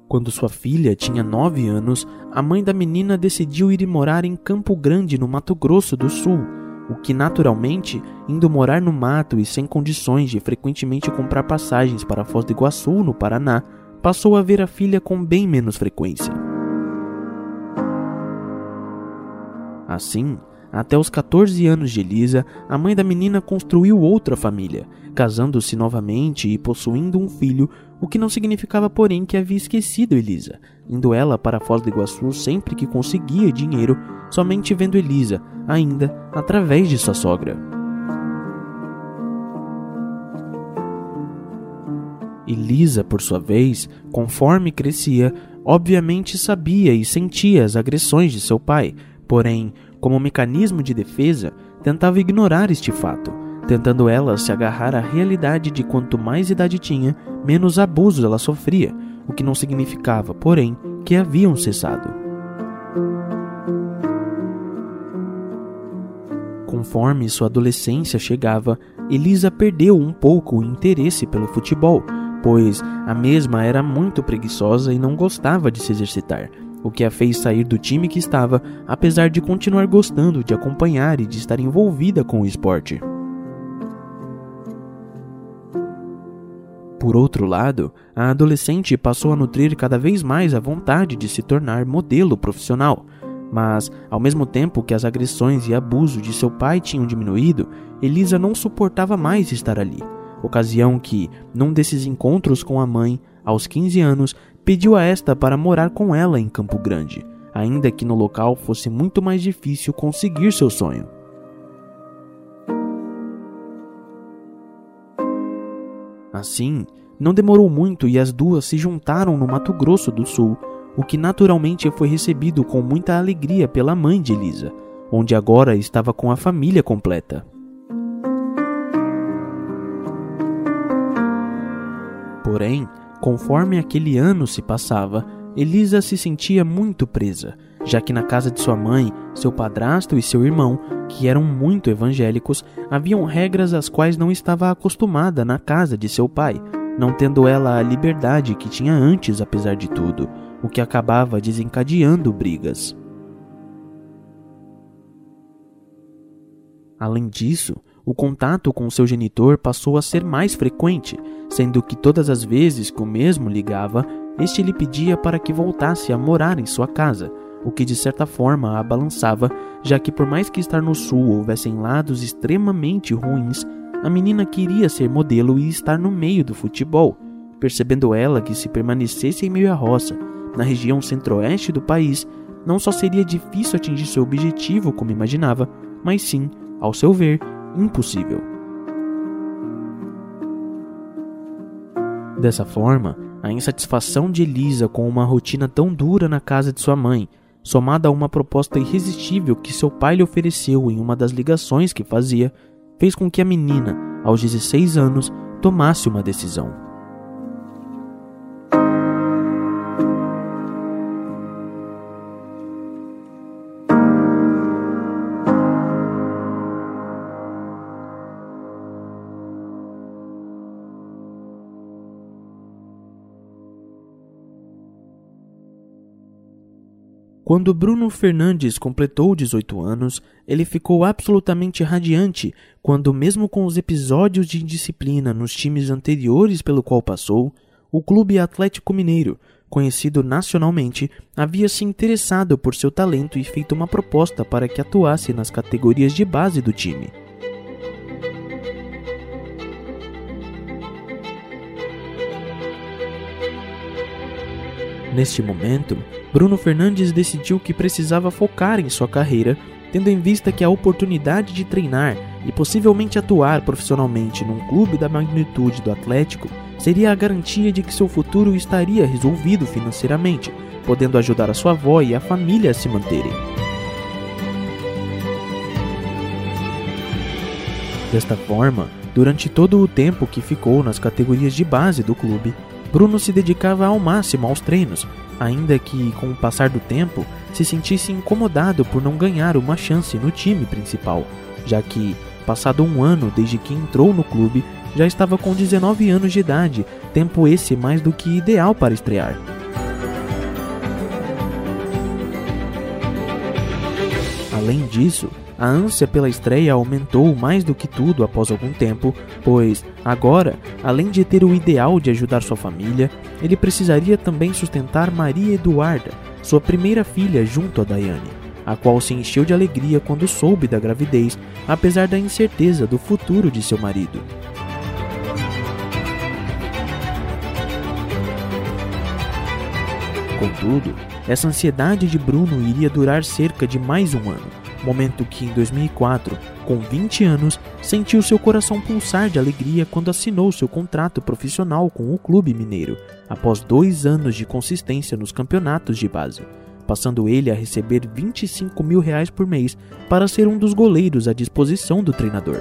Quando sua filha tinha nove anos, a mãe da menina decidiu ir morar em Campo Grande, no Mato Grosso do Sul, o que naturalmente, indo morar no mato e sem condições de frequentemente comprar passagens para Foz do Iguaçu, no Paraná, passou a ver a filha com bem menos frequência. Assim, até os 14 anos de Elisa, a mãe da menina construiu outra família, casando-se novamente e possuindo um filho, o que não significava, porém, que havia esquecido Elisa, indo ela para Foz do Iguaçu sempre que conseguia dinheiro, somente vendo Elisa, ainda através de sua sogra. Elisa, por sua vez, conforme crescia, obviamente sabia e sentia as agressões de seu pai, porém, como mecanismo de defesa, tentava ignorar este fato, tentando ela se agarrar à realidade de quanto mais idade tinha, menos abusos ela sofria, o que não significava, porém, que haviam cessado. Conforme sua adolescência chegava, Elisa perdeu um pouco o interesse pelo futebol, pois a mesma era muito preguiçosa e não gostava de se exercitar, o que a fez sair do time que estava, apesar de continuar gostando de acompanhar e de estar envolvida com o esporte. Por outro lado, a adolescente passou a nutrir cada vez mais a vontade de se tornar modelo profissional. Mas, ao mesmo tempo que as agressões e abuso de seu pai tinham diminuído, Elisa não suportava mais estar ali. Ocasião que, num desses encontros com a mãe, aos 15 anos, pediu a esta para morar com ela em Campo Grande, ainda que no local fosse muito mais difícil conseguir seu sonho. Assim, não demorou muito e as duas se juntaram no Mato Grosso do Sul, o que naturalmente foi recebido com muita alegria pela mãe de Elisa, onde agora estava com a família completa. Porém, conforme aquele ano se passava, Elisa se sentia muito presa, já que na casa de sua mãe, seu padrasto e seu irmão, que eram muito evangélicos, haviam regras às quais não estava acostumada na casa de seu pai, não tendo ela a liberdade que tinha antes, apesar de tudo, o que acabava desencadeando brigas. Além disso, o contato com seu genitor passou a ser mais frequente, sendo que todas as vezes que o mesmo ligava, este lhe pedia para que voltasse a morar em sua casa, o que de certa forma a balançava, já que por mais que estar no sul houvessem lados extremamente ruins, a menina queria ser modelo e estar no meio do futebol, percebendo ela que se permanecesse em meio à roça, na região centro-oeste do país, não só seria difícil atingir seu objetivo como imaginava, mas sim, ao seu ver, impossível. Dessa forma, a insatisfação de Elisa com uma rotina tão dura na casa de sua mãe somada a uma proposta irresistível que seu pai lhe ofereceu em uma das ligações que fazia, fez com que a menina, aos 16 anos, tomasse uma decisão. Quando Bruno Fernandes completou 18 anos, ele ficou absolutamente radiante quando, mesmo com os episódios de indisciplina nos times anteriores pelo qual passou, o Clube Atlético Mineiro, conhecido nacionalmente, havia se interessado por seu talento e feito uma proposta para que atuasse nas categorias de base do time. Neste momento, Bruno Fernandes decidiu que precisava focar em sua carreira, tendo em vista que a oportunidade de treinar e possivelmente atuar profissionalmente num clube da magnitude do Atlético seria a garantia de que seu futuro estaria resolvido financeiramente, podendo ajudar a sua avó e a família a se manterem. Desta forma, durante todo o tempo que ficou nas categorias de base do clube, Bruno se dedicava ao máximo aos treinos, ainda que, com o passar do tempo, se sentisse incomodado por não ganhar uma chance no time principal, já que, passado um ano desde que entrou no clube, já estava com 19 anos de idade, tempo esse mais do que ideal para estrear. Além disso, a ânsia pela estreia aumentou mais do que tudo após algum tempo, pois, agora, além de ter o ideal de ajudar sua família, ele precisaria também sustentar Maria Eduarda, sua primeira filha, junto a Daiane, a qual se encheu de alegria quando soube da gravidez, apesar da incerteza do futuro de seu marido. Contudo, essa ansiedade de Bruno iria durar cerca de mais um ano momento que em 2004, com 20 anos, sentiu seu coração pulsar de alegria quando assinou seu contrato profissional com o clube mineiro, após dois anos de consistência nos campeonatos de base, passando ele a receber 25 mil reais por mês para ser um dos goleiros à disposição do treinador.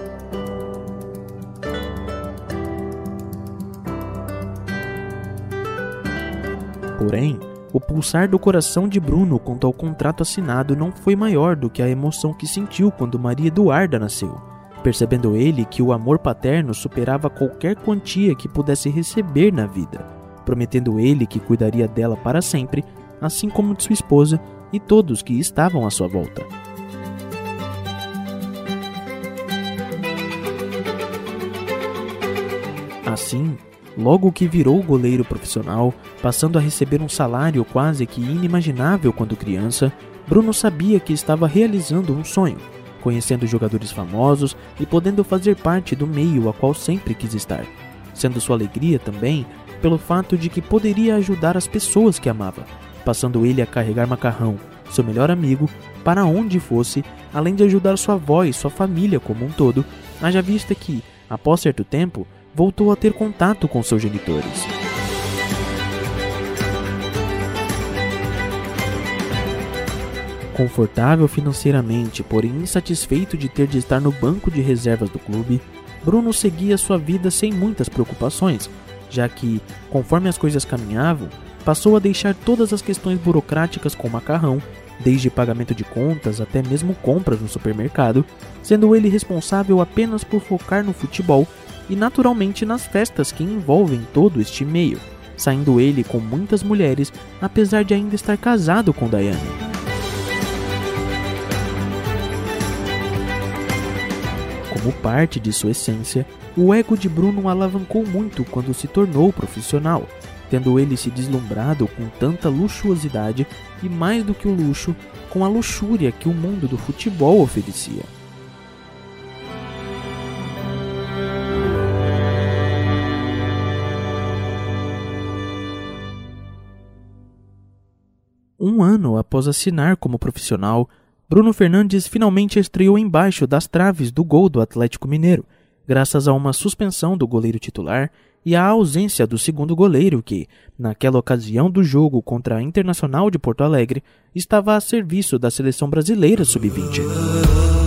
Porém, o pulsar do coração de Bruno quanto ao contrato assinado não foi maior do que a emoção que sentiu quando Maria Eduarda nasceu, percebendo ele que o amor paterno superava qualquer quantia que pudesse receber na vida, prometendo ele que cuidaria dela para sempre, assim como de sua esposa e todos que estavam à sua volta. Assim, logo que virou goleiro profissional, passando a receber um salário quase que inimaginável quando criança, Bruno sabia que estava realizando um sonho, conhecendo jogadores famosos e podendo fazer parte do meio a qual sempre quis estar, sendo sua alegria também pelo fato de que poderia ajudar as pessoas que amava, passando ele a carregar macarrão, seu melhor amigo, para onde fosse, além de ajudar sua avó e sua família como um todo, haja vista que, após certo tempo, voltou a ter contato com seus genitores. Confortável financeiramente, porém insatisfeito de ter de estar no banco de reservas do clube, Bruno seguia sua vida sem muitas preocupações, já que, conforme as coisas caminhavam, passou a deixar todas as questões burocráticas com o macarrão, desde pagamento de contas até mesmo compras no supermercado, sendo ele responsável apenas por focar no futebol e naturalmente nas festas que envolvem todo este meio, saindo ele com muitas mulheres, apesar de ainda estar casado com Diane. Como parte de sua essência, o ego de Bruno alavancou muito quando se tornou profissional, tendo ele se deslumbrado com tanta luxuosidade e, mais do que o luxo, com a luxúria que o mundo do futebol oferecia. Um ano após assinar como profissional, Bruno Fernandes finalmente estreou embaixo das traves do gol do Atlético Mineiro, graças a uma suspensão do goleiro titular e à ausência do segundo goleiro que, naquela ocasião do jogo contra a Internacional de Porto Alegre, estava a serviço da seleção brasileira sub-20.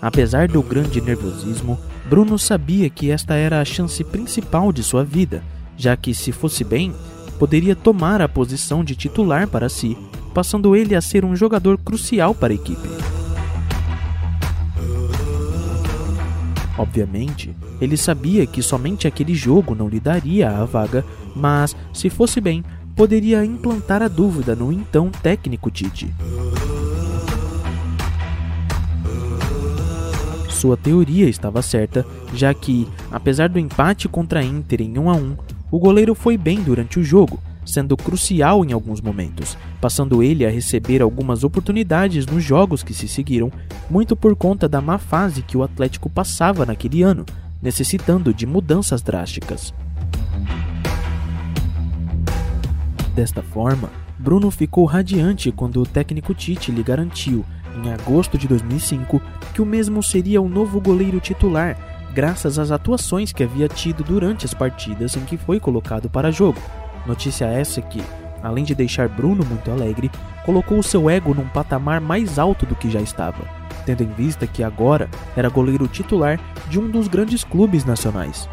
Apesar do grande nervosismo, Bruno sabia que esta era a chance principal de sua vida, já que, se fosse bem, poderia tomar a posição de titular para si, passando ele a ser um jogador crucial para a equipe. Obviamente, ele sabia que somente aquele jogo não lhe daria a vaga, mas, se fosse bem, poderia implantar a dúvida no então técnico Tite. Sua teoria estava certa, já que, apesar do empate contra a Inter em 1 a 1, o goleiro foi bem durante o jogo, sendo crucial em alguns momentos, passando ele a receber algumas oportunidades nos jogos que se seguiram, muito por conta da má fase que o Atlético passava naquele ano, necessitando de mudanças drásticas. Desta forma, Bruno ficou radiante quando o técnico Tite lhe garantiu em agosto de 2005, que o mesmo seria o novo goleiro titular, graças às atuações que havia tido durante as partidas em que foi colocado para jogo. Notícia essa que, além de deixar Bruno muito alegre, colocou seu ego num patamar mais alto do que já estava, tendo em vista que agora era goleiro titular de um dos grandes clubes nacionais.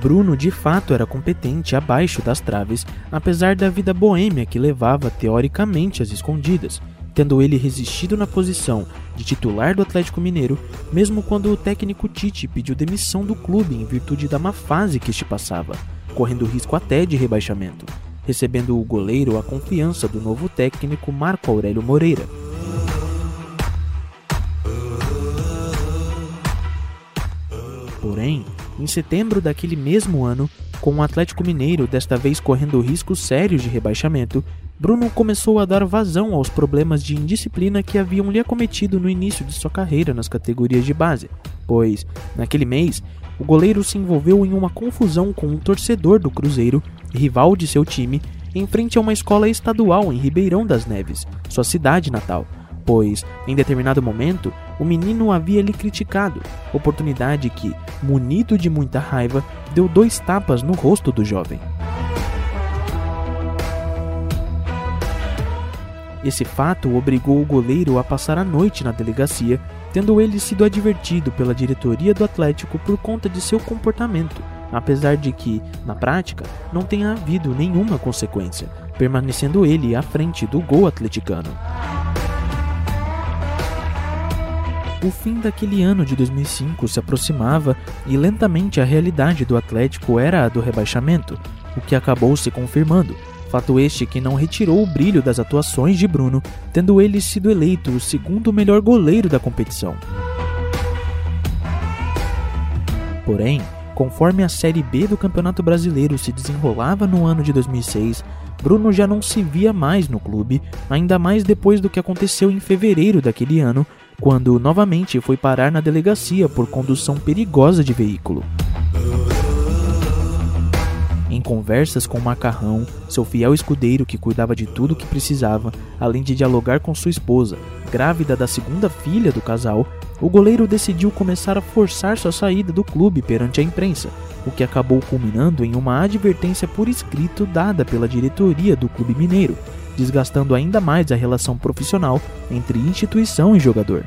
Bruno de fato era competente abaixo das traves, apesar da vida boêmia que levava teoricamente às escondidas, tendo ele resistido na posição de titular do Atlético Mineiro, mesmo quando o técnico Tite pediu demissão do clube em virtude da má fase que este passava, correndo risco até de rebaixamento, recebendo o goleiro a confiança do novo técnico Marco Aurélio Moreira. Porém, em setembro daquele mesmo ano, com o Atlético Mineiro desta vez correndo riscos sérios de rebaixamento, Bruno começou a dar vazão aos problemas de indisciplina que haviam lhe acometido no início de sua carreira nas categorias de base, pois, naquele mês, o goleiro se envolveu em uma confusão com um torcedor do Cruzeiro, rival de seu time, em frente a uma escola estadual em Ribeirão das Neves, sua cidade natal, pois, em determinado momento, o menino havia lhe criticado, oportunidade que, munido de muita raiva, deu dois tapas no rosto do jovem. Esse fato obrigou o goleiro a passar a noite na delegacia, tendo ele sido advertido pela diretoria do Atlético por conta de seu comportamento, apesar de que, na prática, não tenha havido nenhuma consequência, permanecendo ele à frente do gol atleticano. O fim daquele ano de 2005 se aproximava e lentamente a realidade do Atlético era a do rebaixamento, o que acabou se confirmando. Fato este que não retirou o brilho das atuações de Bruno, tendo ele sido eleito o segundo melhor goleiro da competição. Porém, conforme a Série B do Campeonato Brasileiro se desenrolava no ano de 2006, Bruno já não se via mais no clube, ainda mais depois do que aconteceu em fevereiro daquele ano, quando novamente foi parar na delegacia por condução perigosa de veículo. Em conversas com o Macarrão, seu fiel escudeiro que cuidava de tudo o que precisava, além de dialogar com sua esposa, grávida da segunda filha do casal, o goleiro decidiu começar a forçar sua saída do clube perante a imprensa, o que acabou culminando em uma advertência por escrito dada pela diretoria do clube mineiro, desgastando ainda mais a relação profissional entre instituição e jogador.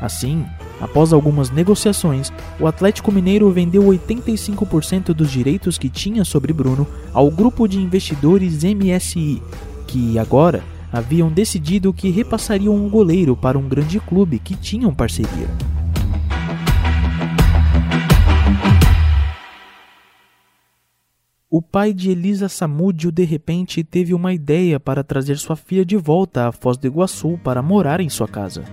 Assim, após algumas negociações, o Atlético Mineiro vendeu 85% dos direitos que tinha sobre Bruno ao grupo de investidores MSI, que agora haviam decidido que repassariam o goleiro para um grande clube que tinham parceria. O pai de Elisa Samúdio de repente teve uma ideia para trazer sua filha de volta à Foz do Iguaçu para morar em sua casa.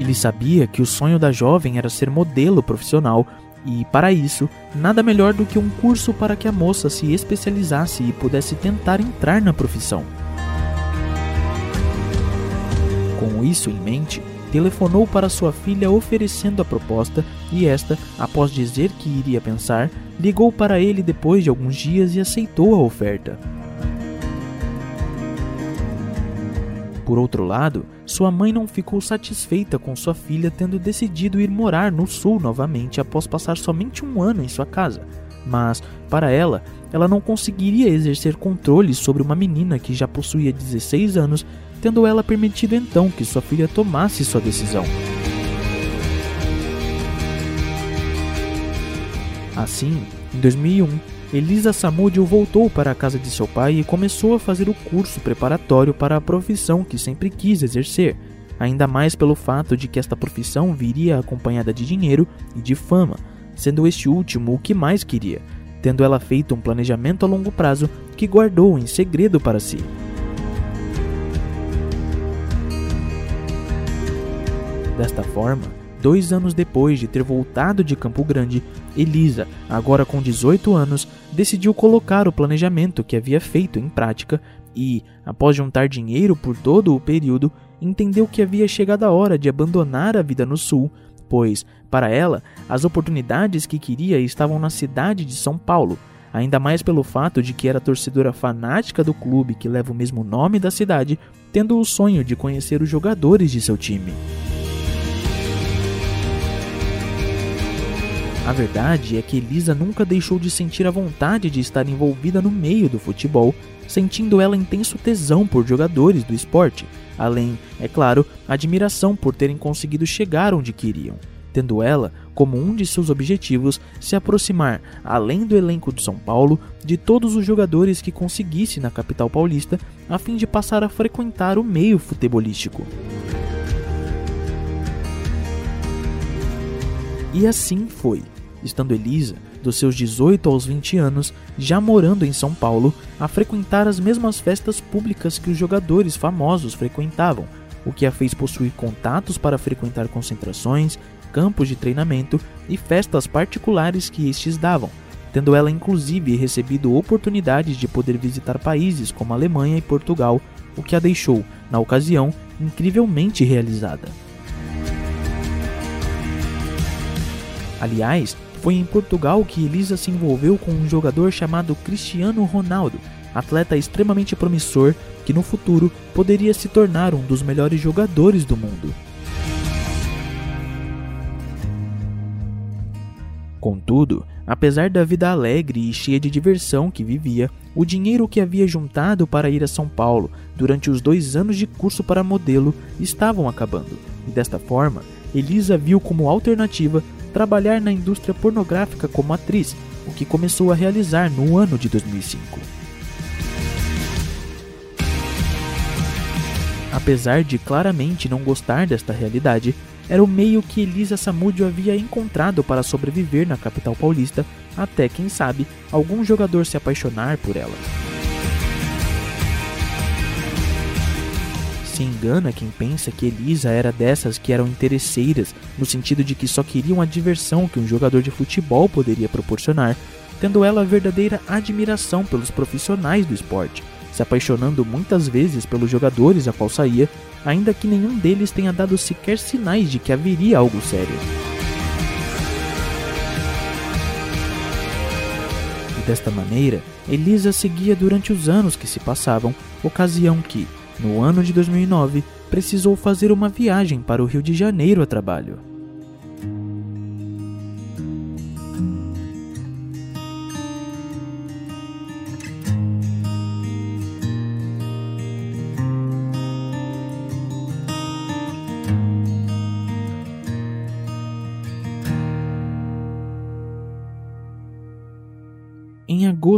Ele sabia que o sonho da jovem era ser modelo profissional e, para isso, nada melhor do que um curso para que a moça se especializasse e pudesse tentar entrar na profissão. Com isso em mente, telefonou para sua filha oferecendo a proposta e esta, após dizer que iria pensar, ligou para ele depois de alguns dias e aceitou a oferta. Por outro lado, sua mãe não ficou satisfeita com sua filha tendo decidido ir morar no sul novamente após passar somente um ano em sua casa. Mas, para ela, ela não conseguiria exercer controle sobre uma menina que já possuía 16 anos tendo ela permitido então que sua filha tomasse sua decisão. Assim, em 2001, Elisa Samudio voltou para a casa de seu pai e começou a fazer o curso preparatório para a profissão que sempre quis exercer, ainda mais pelo fato de que esta profissão viria acompanhada de dinheiro e de fama, sendo este último o que mais queria, tendo ela feito um planejamento a longo prazo que guardou em segredo para si. Desta forma, dois anos depois de ter voltado de Campo Grande, Elisa, agora com 18 anos, decidiu colocar o planejamento que havia feito em prática e, após juntar dinheiro por todo o período, entendeu que havia chegado a hora de abandonar a vida no Sul, pois, para ela, as oportunidades que queria estavam na cidade de São Paulo, ainda mais pelo fato de que era torcedora fanática do clube que leva o mesmo nome da cidade, tendo o sonho de conhecer os jogadores de seu time. A verdade é que Elisa nunca deixou de sentir a vontade de estar envolvida no meio do futebol, sentindo ela intenso tesão por jogadores do esporte, além, é claro, admiração por terem conseguido chegar onde queriam, tendo ela como um de seus objetivos se aproximar, além do elenco de São Paulo, de todos os jogadores que conseguisse na capital paulista, a fim de passar a frequentar o meio futebolístico. E assim foi estando Elisa, dos seus 18 aos 20 anos, já morando em São Paulo, a frequentar as mesmas festas públicas que os jogadores famosos frequentavam, o que a fez possuir contatos para frequentar concentrações, campos de treinamento e festas particulares que estes davam, tendo ela inclusive recebido oportunidades de poder visitar países como Alemanha e Portugal, o que a deixou, na ocasião, incrivelmente realizada. Aliás, foi em Portugal que Elisa se envolveu com um jogador chamado Cristiano Ronaldo, atleta extremamente promissor que no futuro poderia se tornar um dos melhores jogadores do mundo. Contudo, Apesar da vida alegre e cheia de diversão que vivia, o dinheiro que havia juntado para ir a São Paulo durante os dois anos de curso para modelo estavam acabando, e desta forma, Elisa viu como alternativa trabalhar na indústria pornográfica como atriz, o que começou a realizar no ano de 2005. Apesar de claramente não gostar desta realidade, era o meio que Elisa Samudio havia encontrado para sobreviver na capital paulista, até, quem sabe, algum jogador se apaixonar por ela. Se engana quem pensa que Elisa era dessas que eram interesseiras, no sentido de que só queriam a diversão que um jogador de futebol poderia proporcionar, tendo ela verdadeira admiração pelos profissionais do esporte, se apaixonando muitas vezes pelos jogadores a qual saía ainda que nenhum deles tenha dado sequer sinais de que haveria algo sério. Desta maneira, Elisa seguia durante os anos que se passavam, ocasião que, no ano de 2009, precisou fazer uma viagem para o Rio de Janeiro a trabalho.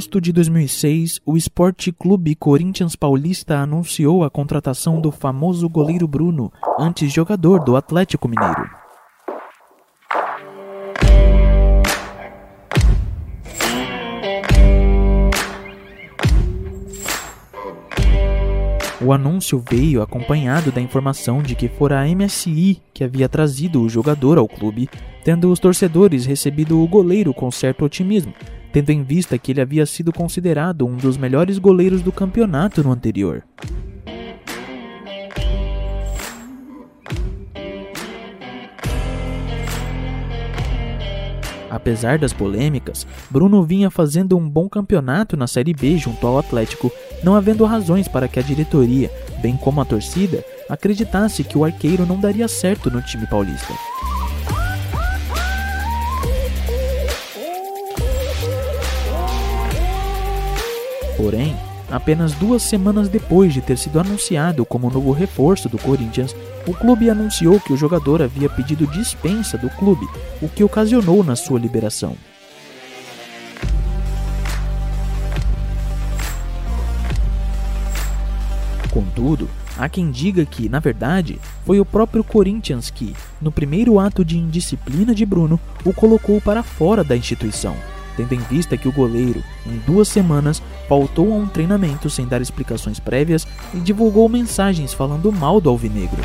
Agosto de 2006, o Esporte Clube Corinthians Paulista anunciou a contratação do famoso goleiro Bruno, antes jogador do Atlético Mineiro. O anúncio veio acompanhado da informação de que fora a MSI que havia trazido o jogador ao clube, tendo os torcedores recebido o goleiro com certo otimismo, tendo em vista que ele havia sido considerado um dos melhores goleiros do campeonato no anterior. Apesar das polêmicas, Bruno vinha fazendo um bom campeonato na Série B junto ao Atlético, não havendo razões para que a diretoria, bem como a torcida, acreditasse que o arqueiro não daria certo no time paulista. Porém, apenas duas semanas depois de ter sido anunciado como novo reforço do Corinthians, o clube anunciou que o jogador havia pedido dispensa do clube, o que ocasionou na sua liberação. Contudo, há quem diga que, na verdade, foi o próprio Corinthians que, no primeiro ato de indisciplina de Bruno, o colocou para fora da instituição tendo em vista que o goleiro, em duas semanas, faltou a um treinamento sem dar explicações prévias e divulgou mensagens falando mal do alvinegro.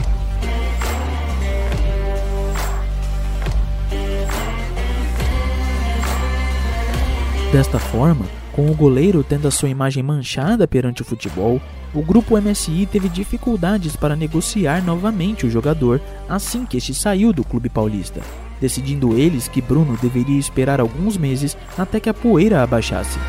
Desta forma, com o goleiro tendo a sua imagem manchada perante o futebol, o grupo MSI teve dificuldades para negociar novamente o jogador assim que este saiu do clube paulista decidindo eles que Bruno deveria esperar alguns meses até que a poeira abaixasse.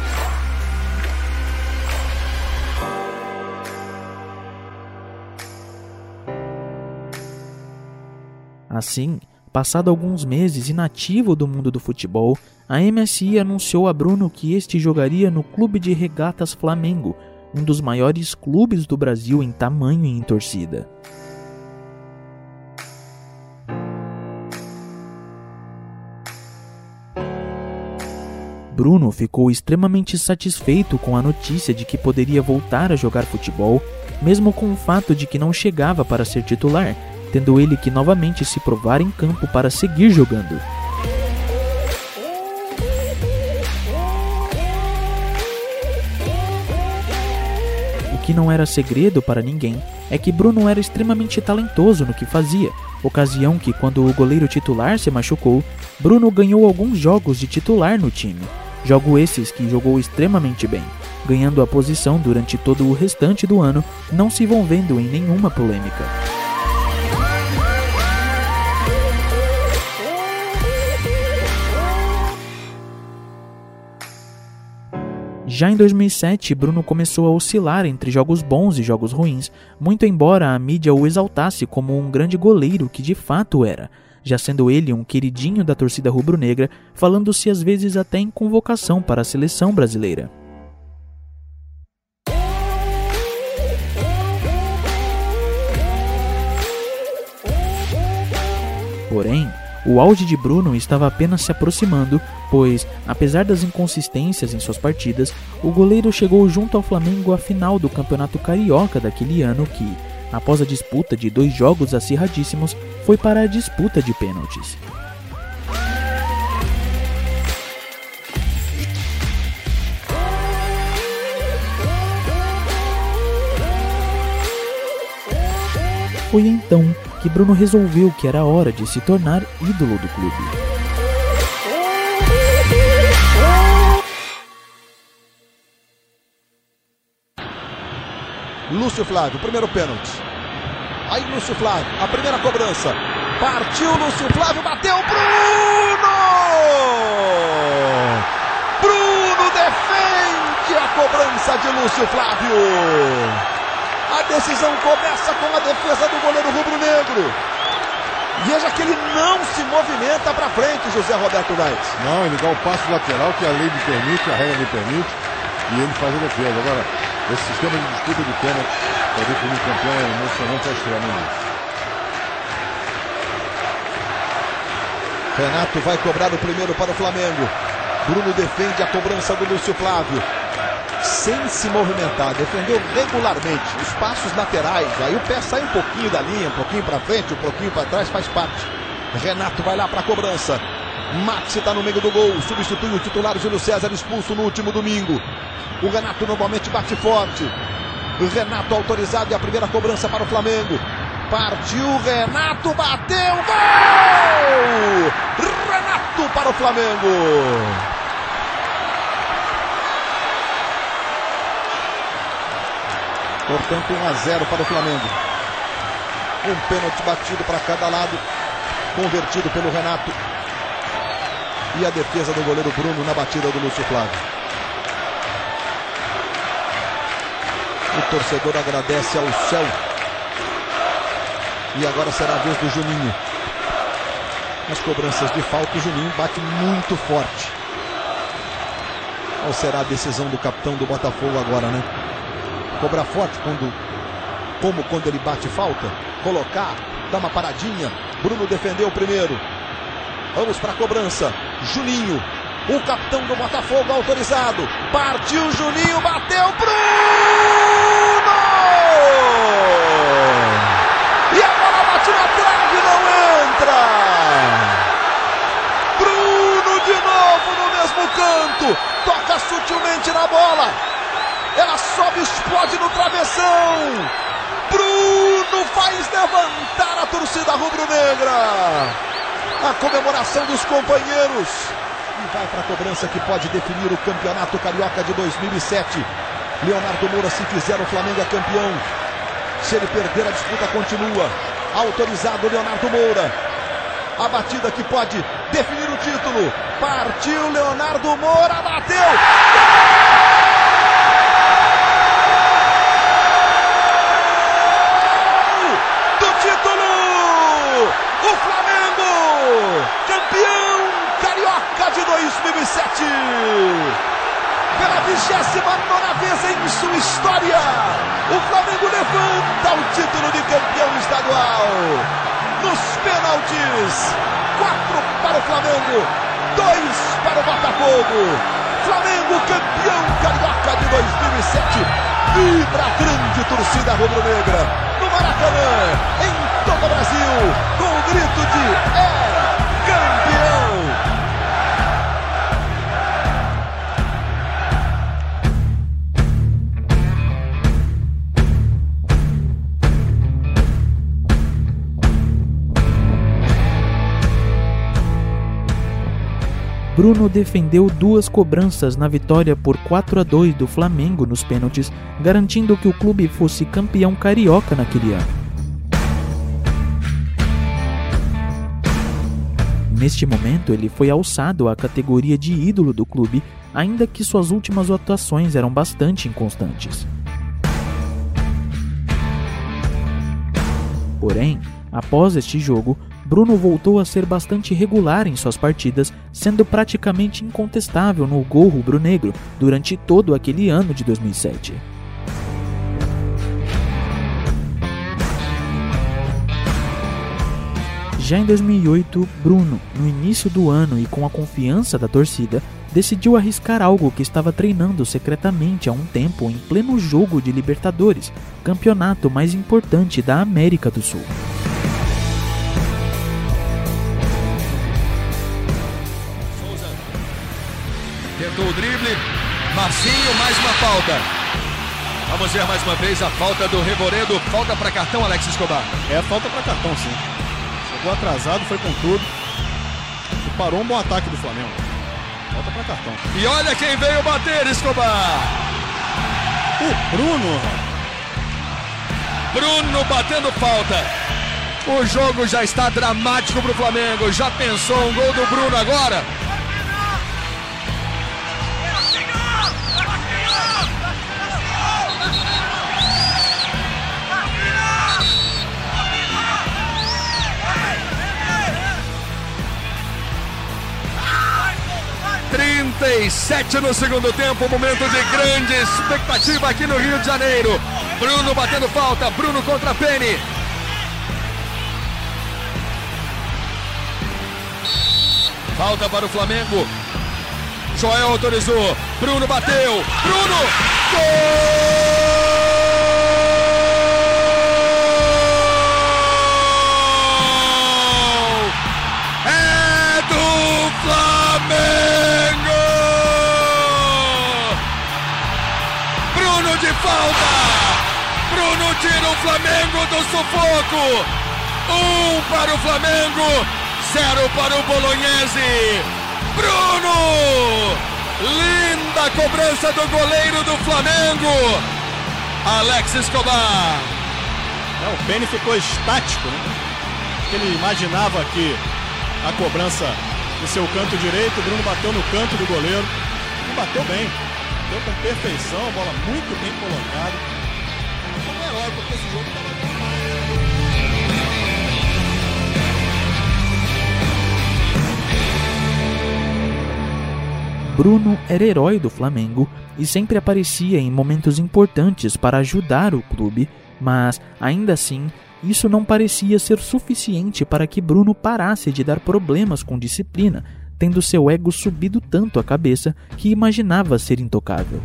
Assim, passado alguns meses inativo do mundo do futebol, a MSI anunciou a Bruno que este jogaria no Clube de Regatas Flamengo, um dos maiores clubes do Brasil em tamanho e em torcida. Bruno ficou extremamente satisfeito com a notícia de que poderia voltar a jogar futebol, mesmo com o fato de que não chegava para ser titular, tendo ele que novamente se provar em campo para seguir jogando. O que não era segredo para ninguém é que Bruno era extremamente talentoso no que fazia, ocasião que, quando o goleiro titular se machucou, Bruno ganhou alguns jogos de titular no time. Jogo esses que jogou extremamente bem, ganhando a posição durante todo o restante do ano, não se envolvendo em nenhuma polêmica. Já em 2007, Bruno começou a oscilar entre jogos bons e jogos ruins, muito embora a mídia o exaltasse como um grande goleiro que de fato era, já sendo ele um queridinho da torcida rubro-negra, falando-se às vezes até em convocação para a seleção brasileira. Porém, o auge de Bruno estava apenas se aproximando, pois, apesar das inconsistências em suas partidas, o goleiro chegou junto ao Flamengo à final do Campeonato Carioca daquele ano que, após a disputa de dois jogos acirradíssimos, foi para a disputa de pênaltis. Foi então que Bruno resolveu que era hora de se tornar ídolo do clube. Lúcio Flávio, primeiro pênalti. Aí Lúcio Flávio, a primeira cobrança. Partiu Lúcio Flávio, bateu Bruno! Bruno defende a cobrança de Lúcio Flávio. A decisão começa com a defesa do goleiro rubro-negro. Veja que ele não se movimenta para frente, José Roberto Reis. Não, ele dá o passo lateral que a lei lhe permite, a regra lhe permite, e ele faz a defesa. Agora, esse sistema de disputa de pênalti para definir campeão é emocionante a extremamente. Renato vai cobrar o primeiro para o Flamengo. Bruno defende a cobrança do Lúcio Flávio sem se movimentar, defendeu regularmente os passos laterais. Aí o pé sai um pouquinho da linha, um pouquinho para frente, um pouquinho para trás, faz parte. Renato vai lá para a cobrança. Max está no meio do gol, substitui o titular Júlio César, expulso no último domingo. O Renato normalmente bate forte. Renato autorizado e a primeira cobrança para o Flamengo. Partiu, Renato bateu, gol! Renato para o Flamengo. Portanto, 1 a 0 para o Flamengo. Um pênalti batido para cada lado, convertido pelo Renato. E a defesa do goleiro Bruno na batida do Lúcio Flávio. O torcedor agradece ao céu. E agora será a vez do Juninho. Nas cobranças de falta, o Juninho bate muito forte. Qual será a decisão do capitão do Botafogo agora, né? cobrar forte quando, como quando ele bate falta, colocar, dar uma paradinha. Bruno defendeu o primeiro. Vamos para a cobrança. Juninho, o capitão do Botafogo autorizado. Partiu Juninho, bateu Bruno! E a bola bate na trave, não entra! Bruno de novo no mesmo canto. Toca sutilmente na bola. Ela sobe, explode no travessão. Bruno faz levantar a torcida rubro-negra. A comemoração dos companheiros. E vai para a cobrança que pode definir o campeonato carioca de 2007. Leonardo Moura, se fizer, o Flamengo é campeão. Se ele perder, a disputa continua. Autorizado Leonardo Moura. A batida que pode definir o título. Partiu Leonardo Moura, bateu. de 2007. Pela 29 vez em sua história, o Flamengo levanta o título de campeão estadual. Nos pênaltis, quatro para o Flamengo, dois para o Botafogo. Flamengo campeão carioca de 2007. Vibra a grande torcida rubro-negra no Maracanã, em todo o Brasil, com o grito de é campeão. Bruno defendeu duas cobranças na vitória por 4 a 2 do Flamengo nos pênaltis, garantindo que o clube fosse campeão carioca naquele ano. Neste momento, ele foi alçado à categoria de ídolo do clube, ainda que suas últimas atuações eram bastante inconstantes. Porém, após este jogo, Bruno voltou a ser bastante regular em suas partidas, sendo praticamente incontestável no gol rubro-negro durante todo aquele ano de 2007. Já em 2008, Bruno, no início do ano e com a confiança da torcida, decidiu arriscar algo que estava treinando secretamente há um tempo em pleno jogo de Libertadores, campeonato mais importante da América do Sul. Tentou o drible. Marcinho, mais uma falta. Vamos ver mais uma vez a falta do Reboredo. Falta para cartão, Alex Escobar. É falta para cartão, sim. Chegou atrasado, foi com tudo. E parou um bom ataque do Flamengo. Falta para cartão. E olha quem veio bater, Escobar. O Bruno. Bruno batendo falta. O jogo já está dramático para o Flamengo. Já pensou um gol do Bruno agora? 37 no segundo tempo, momento de grande expectativa aqui no Rio de Janeiro. Bruno batendo falta, Bruno contra Penny. Falta para o Flamengo. Joel autorizou. Bruno bateu. Bruno! Gol! Falta! Bruno tira o Flamengo do sufoco! Um para o Flamengo, zero para o Bolognese. Bruno! Linda cobrança do goleiro do Flamengo, Alex Escobar. É, o Penny ficou estático, né? Ele imaginava que a cobrança no seu canto direito, o Bruno bateu no canto do goleiro e bateu bem. Deu com perfeição, bola muito bem colocada. Como é herói, porque esse jogo estava Bruno era herói do Flamengo e sempre aparecia em momentos importantes para ajudar o clube, mas ainda assim isso não parecia ser suficiente para que Bruno parasse de dar problemas com disciplina, tendo seu ego subido tanto a cabeça que imaginava ser intocável.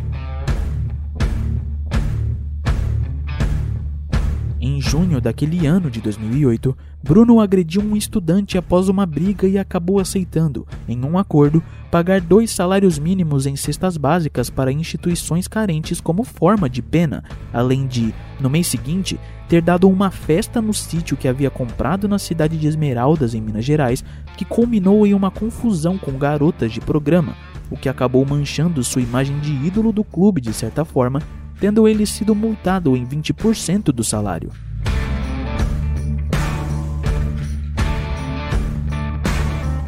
Em junho daquele ano de 2008, Bruno agrediu um estudante após uma briga e acabou aceitando, em um acordo, pagar dois salários mínimos em cestas básicas para instituições carentes como forma de pena, além de, no mês seguinte, ter dado uma festa no sítio que havia comprado na cidade de Esmeraldas, em Minas Gerais, que culminou em uma confusão com garotas de programa, o que acabou manchando sua imagem de ídolo do clube de certa forma tendo ele sido multado em 20% do salário.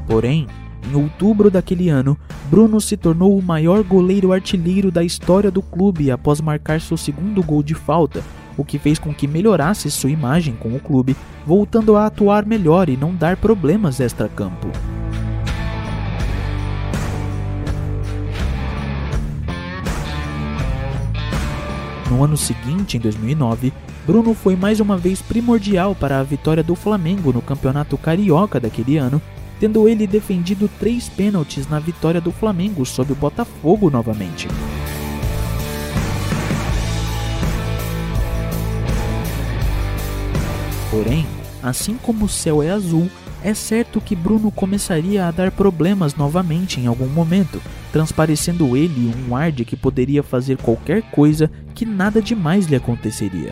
Porém, em outubro daquele ano, Bruno se tornou o maior goleiro artilheiro da história do clube após marcar seu segundo gol de falta, o que fez com que melhorasse sua imagem com o clube, voltando a atuar melhor e não dar problemas extra-campo. No ano seguinte, em 2009, Bruno foi mais uma vez primordial para a vitória do Flamengo no Campeonato Carioca daquele ano, tendo ele defendido três pênaltis na vitória do Flamengo sobre o Botafogo novamente. Porém, assim como o céu é azul, é certo que Bruno começaria a dar problemas novamente em algum momento, transparecendo ele um ar de que poderia fazer qualquer coisa que nada demais lhe aconteceria.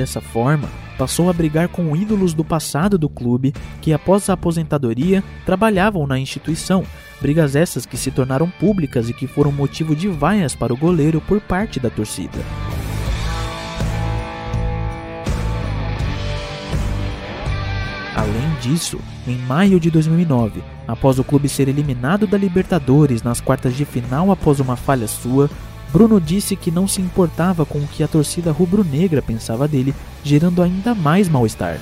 Dessa forma, passou a brigar com ídolos do passado do clube que, após a aposentadoria, trabalhavam na instituição. Brigas essas que se tornaram públicas e que foram motivo de vaias para o goleiro por parte da torcida. Além disso, em maio de 2009, após o clube ser eliminado da Libertadores nas quartas de final após uma falha sua, Bruno disse que não se importava com o que a torcida rubro-negra pensava dele, gerando ainda mais mal-estar.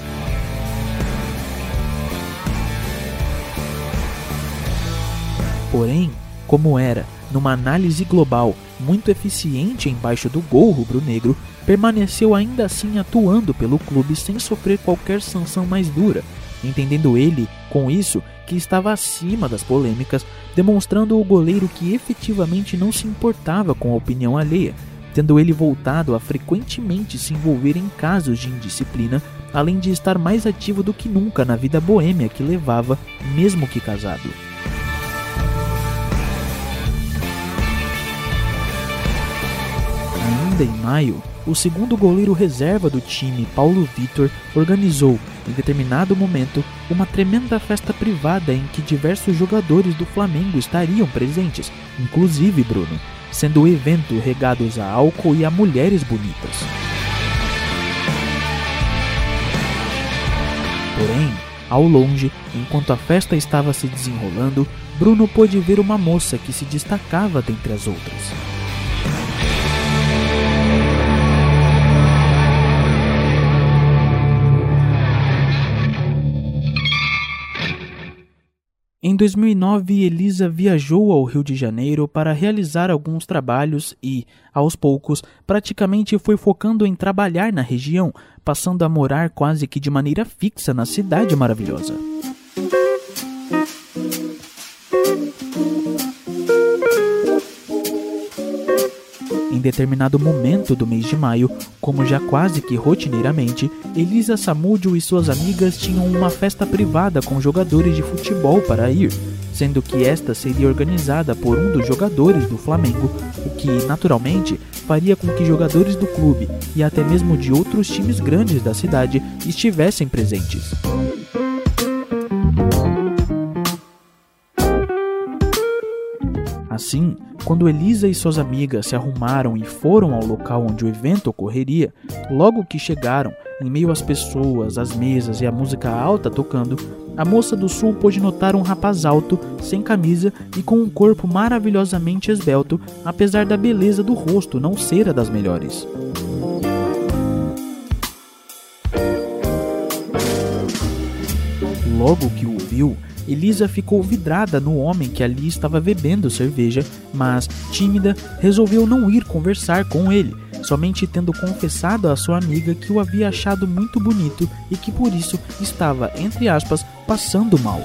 Porém, como era, numa análise global muito eficiente embaixo do gol rubro-negro, permaneceu ainda assim atuando pelo clube sem sofrer qualquer sanção mais dura, entendendo ele, com isso, que estava acima das polêmicas, demonstrando o goleiro que efetivamente não se importava com a opinião alheia, tendo ele voltado a frequentemente se envolver em casos de indisciplina, além de estar mais ativo do que nunca na vida boêmia que levava, mesmo que casado. Ainda em maio, o segundo goleiro reserva do time, Paulo Vitor, organizou, em determinado momento, uma tremenda festa privada em que diversos jogadores do Flamengo estariam presentes, inclusive Bruno, sendo o evento regados a álcool e a mulheres bonitas. Porém, ao longe, enquanto a festa estava se desenrolando, Bruno pôde ver uma moça que se destacava dentre as outras. Em 2009, Elisa viajou ao Rio de Janeiro para realizar alguns trabalhos e, aos poucos, praticamente foi focando em trabalhar na região, passando a morar quase que de maneira fixa na cidade maravilhosa. Em determinado momento do mês de maio, como já quase que rotineiramente, Elisa Samudio e suas amigas tinham uma festa privada com jogadores de futebol para ir, sendo que esta seria organizada por um dos jogadores do Flamengo, o que, naturalmente, faria com que jogadores do clube e até mesmo de outros times grandes da cidade estivessem presentes. Assim, quando Elisa e suas amigas se arrumaram e foram ao local onde o evento ocorreria, logo que chegaram, em meio às pessoas, às mesas e à música alta tocando, a moça do sul pôde notar um rapaz alto, sem camisa e com um corpo maravilhosamente esbelto, apesar da beleza do rosto não ser a das melhores. Logo que o viu, Elisa ficou vidrada no homem que ali estava bebendo cerveja, mas, tímida, resolveu não ir conversar com ele, somente tendo confessado à sua amiga que o havia achado muito bonito e que por isso estava, entre aspas, passando mal.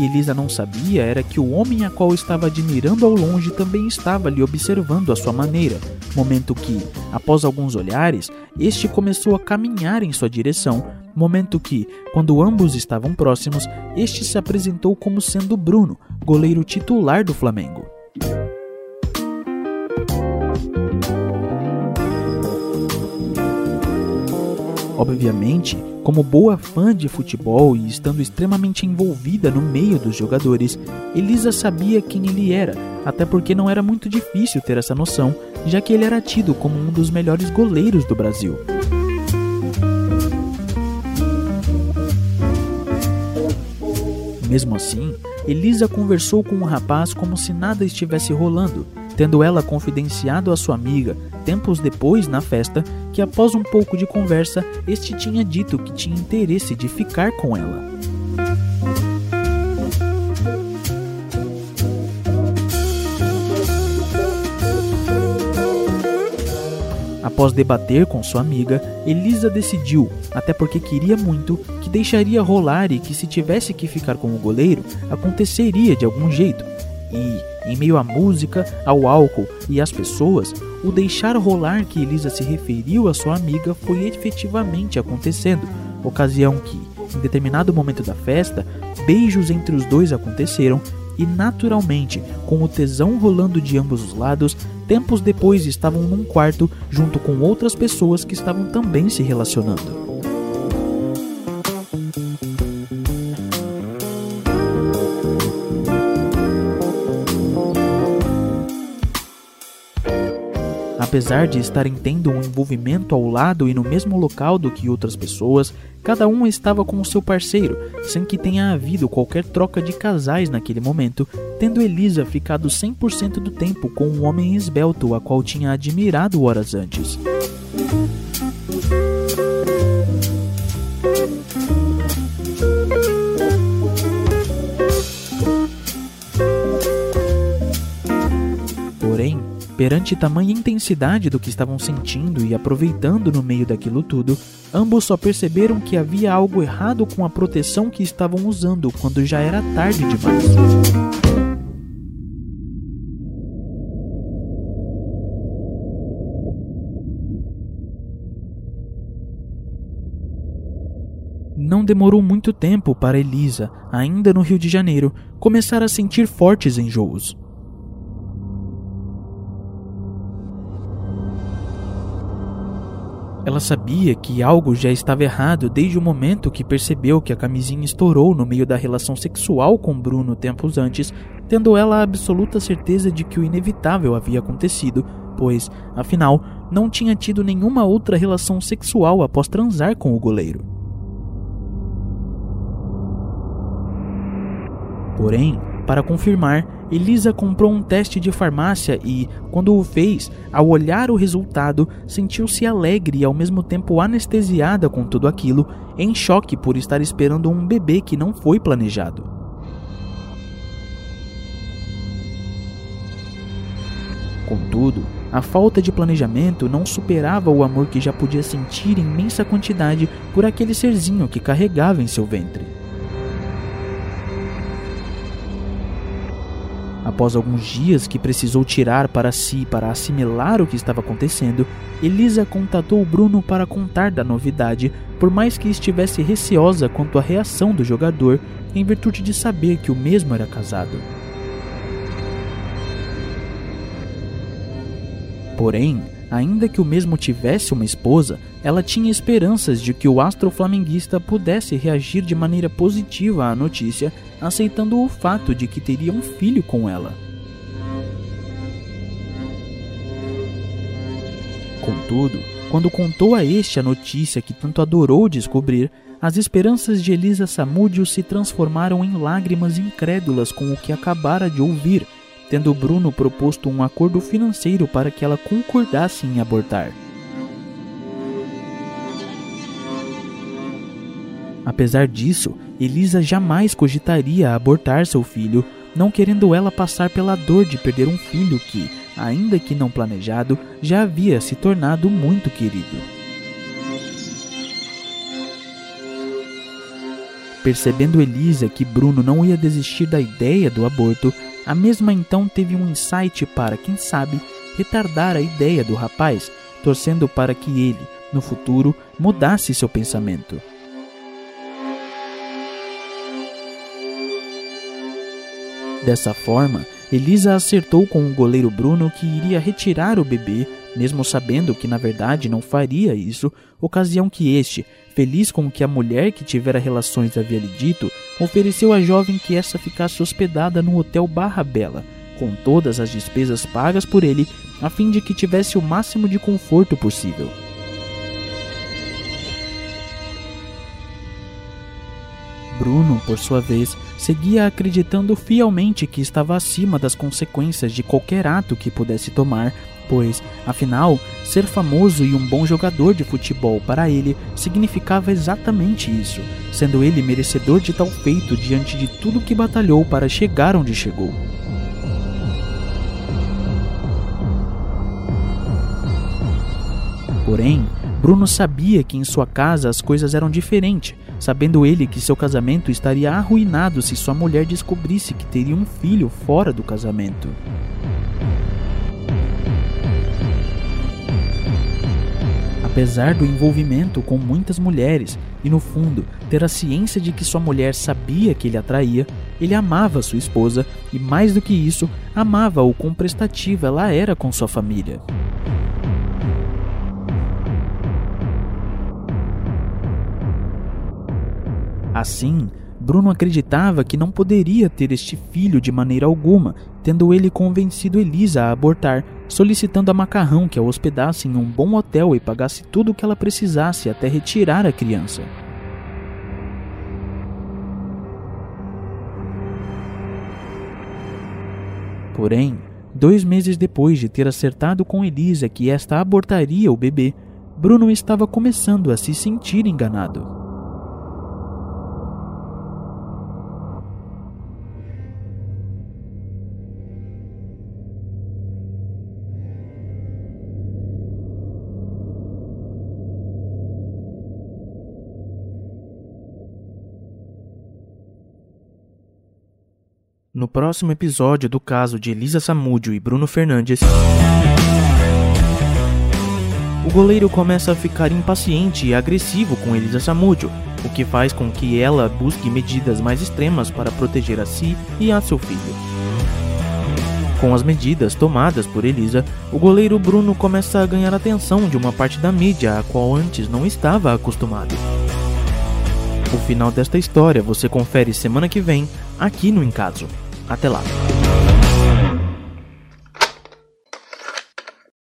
Que Elisa não sabia era que o homem a qual estava admirando ao longe também estava lhe observando à sua maneira, momento que, após alguns olhares, este começou a caminhar em sua direção, momento que, quando ambos estavam próximos, este se apresentou como sendo Bruno, goleiro titular do Flamengo. Obviamente, como boa fã de futebol e estando extremamente envolvida no meio dos jogadores, Elisa sabia quem ele era, até porque não era muito difícil ter essa noção, já que ele era tido como um dos melhores goleiros do Brasil. Mesmo assim, Elisa conversou com o rapaz como se nada estivesse rolando, tendo ela confidenciado à sua amiga, tempos depois na festa, que após um pouco de conversa, este tinha dito que tinha interesse de ficar com ela. Após debater com sua amiga, Elisa decidiu, até porque queria muito, que deixaria rolar e que se tivesse que ficar com o goleiro, aconteceria de algum jeito. E, em meio à música, ao álcool e às pessoas, o deixar rolar que Elisa se referiu à sua amiga foi efetivamente acontecendo, ocasião que, em determinado momento da festa, beijos entre os dois aconteceram e, naturalmente, com o tesão rolando de ambos os lados, tempos depois estavam num quarto junto com outras pessoas que estavam também se relacionando. Apesar de estarem tendo um envolvimento ao lado e no mesmo local do que outras pessoas, cada um estava com o seu parceiro, sem que tenha havido qualquer troca de casais naquele momento, tendo Elisa ficado 100% do tempo com um homem esbelto a qual tinha admirado horas antes. Perante tamanha intensidade do que estavam sentindo e aproveitando no meio daquilo tudo, ambos só perceberam que havia algo errado com a proteção que estavam usando quando já era tarde demais. Não demorou muito tempo para Elisa, ainda no Rio de Janeiro, começar a sentir fortes enjoos. Ela sabia que algo já estava errado desde o momento que percebeu que a camisinha estourou no meio da relação sexual com Bruno tempos antes, tendo ela a absoluta certeza de que o inevitável havia acontecido, pois, afinal, não tinha tido nenhuma outra relação sexual após transar com o goleiro. Porém, para confirmar, Elisa comprou um teste de farmácia e, quando o fez, ao olhar o resultado, sentiu-se alegre e ao mesmo tempo anestesiada com tudo aquilo, em choque por estar esperando um bebê que não foi planejado. Contudo, a falta de planejamento não superava o amor que já podia sentir em imensa quantidade por aquele serzinho que carregava em seu ventre. Após alguns dias que precisou tirar para si para assimilar o que estava acontecendo, Elisa contatou Bruno para contar da novidade, por mais que estivesse receosa quanto à reação do jogador, em virtude de saber que o mesmo era casado. Porém, ainda que o mesmo tivesse uma esposa, ela tinha esperanças de que o astro flamenguista pudesse reagir de maneira positiva à notícia aceitando o fato de que teria um filho com ela. Contudo, quando contou a este a notícia que tanto adorou descobrir, as esperanças de Elisa Samúdio se transformaram em lágrimas incrédulas com o que acabara de ouvir, tendo Bruno proposto um acordo financeiro para que ela concordasse em abortar. Apesar disso, Elisa jamais cogitaria abortar seu filho, não querendo ela passar pela dor de perder um filho que, ainda que não planejado, já havia se tornado muito querido. Percebendo Elisa que Bruno não ia desistir da ideia do aborto, a mesma então teve um insight para, quem sabe, retardar a ideia do rapaz, torcendo para que ele, no futuro, mudasse seu pensamento. Dessa forma, Elisa acertou com o goleiro Bruno que iria retirar o bebê, mesmo sabendo que na verdade não faria isso, ocasião que este, feliz com o que a mulher que tivera relações havia lhe dito, ofereceu à jovem que essa ficasse hospedada no hotel Barra Bela, com todas as despesas pagas por ele, a fim de que tivesse o máximo de conforto possível. Bruno, por sua vez, seguia acreditando fielmente que estava acima das consequências de qualquer ato que pudesse tomar, pois, afinal, ser famoso e um bom jogador de futebol para ele significava exatamente isso, sendo ele merecedor de tal feito diante de tudo que batalhou para chegar onde chegou. Porém, Bruno sabia que em sua casa as coisas eram diferentes sabendo ele que seu casamento estaria arruinado se sua mulher descobrisse que teria um filho fora do casamento. Apesar do envolvimento com muitas mulheres e, no fundo, ter a ciência de que sua mulher sabia que ele atraía, ele amava sua esposa e, mais do que isso, amava o quão prestativa ela era com sua família. Assim, Bruno acreditava que não poderia ter este filho de maneira alguma, tendo ele convencido Elisa a abortar, solicitando a Macarrão que a hospedasse em um bom hotel e pagasse tudo o que ela precisasse até retirar a criança. Porém, dois meses depois de ter acertado com Elisa que esta abortaria o bebê, Bruno estava começando a se sentir enganado. No próximo episódio do caso de Elisa Samúdio e Bruno Fernandes, o goleiro começa a ficar impaciente e agressivo com Elisa Samúdio, o que faz com que ela busque medidas mais extremas para proteger a si e a seu filho. Com as medidas tomadas por Elisa, o goleiro Bruno começa a ganhar atenção de uma parte da mídia a qual antes não estava acostumado. O final desta história você confere semana que vem aqui no Encaso. Até lá!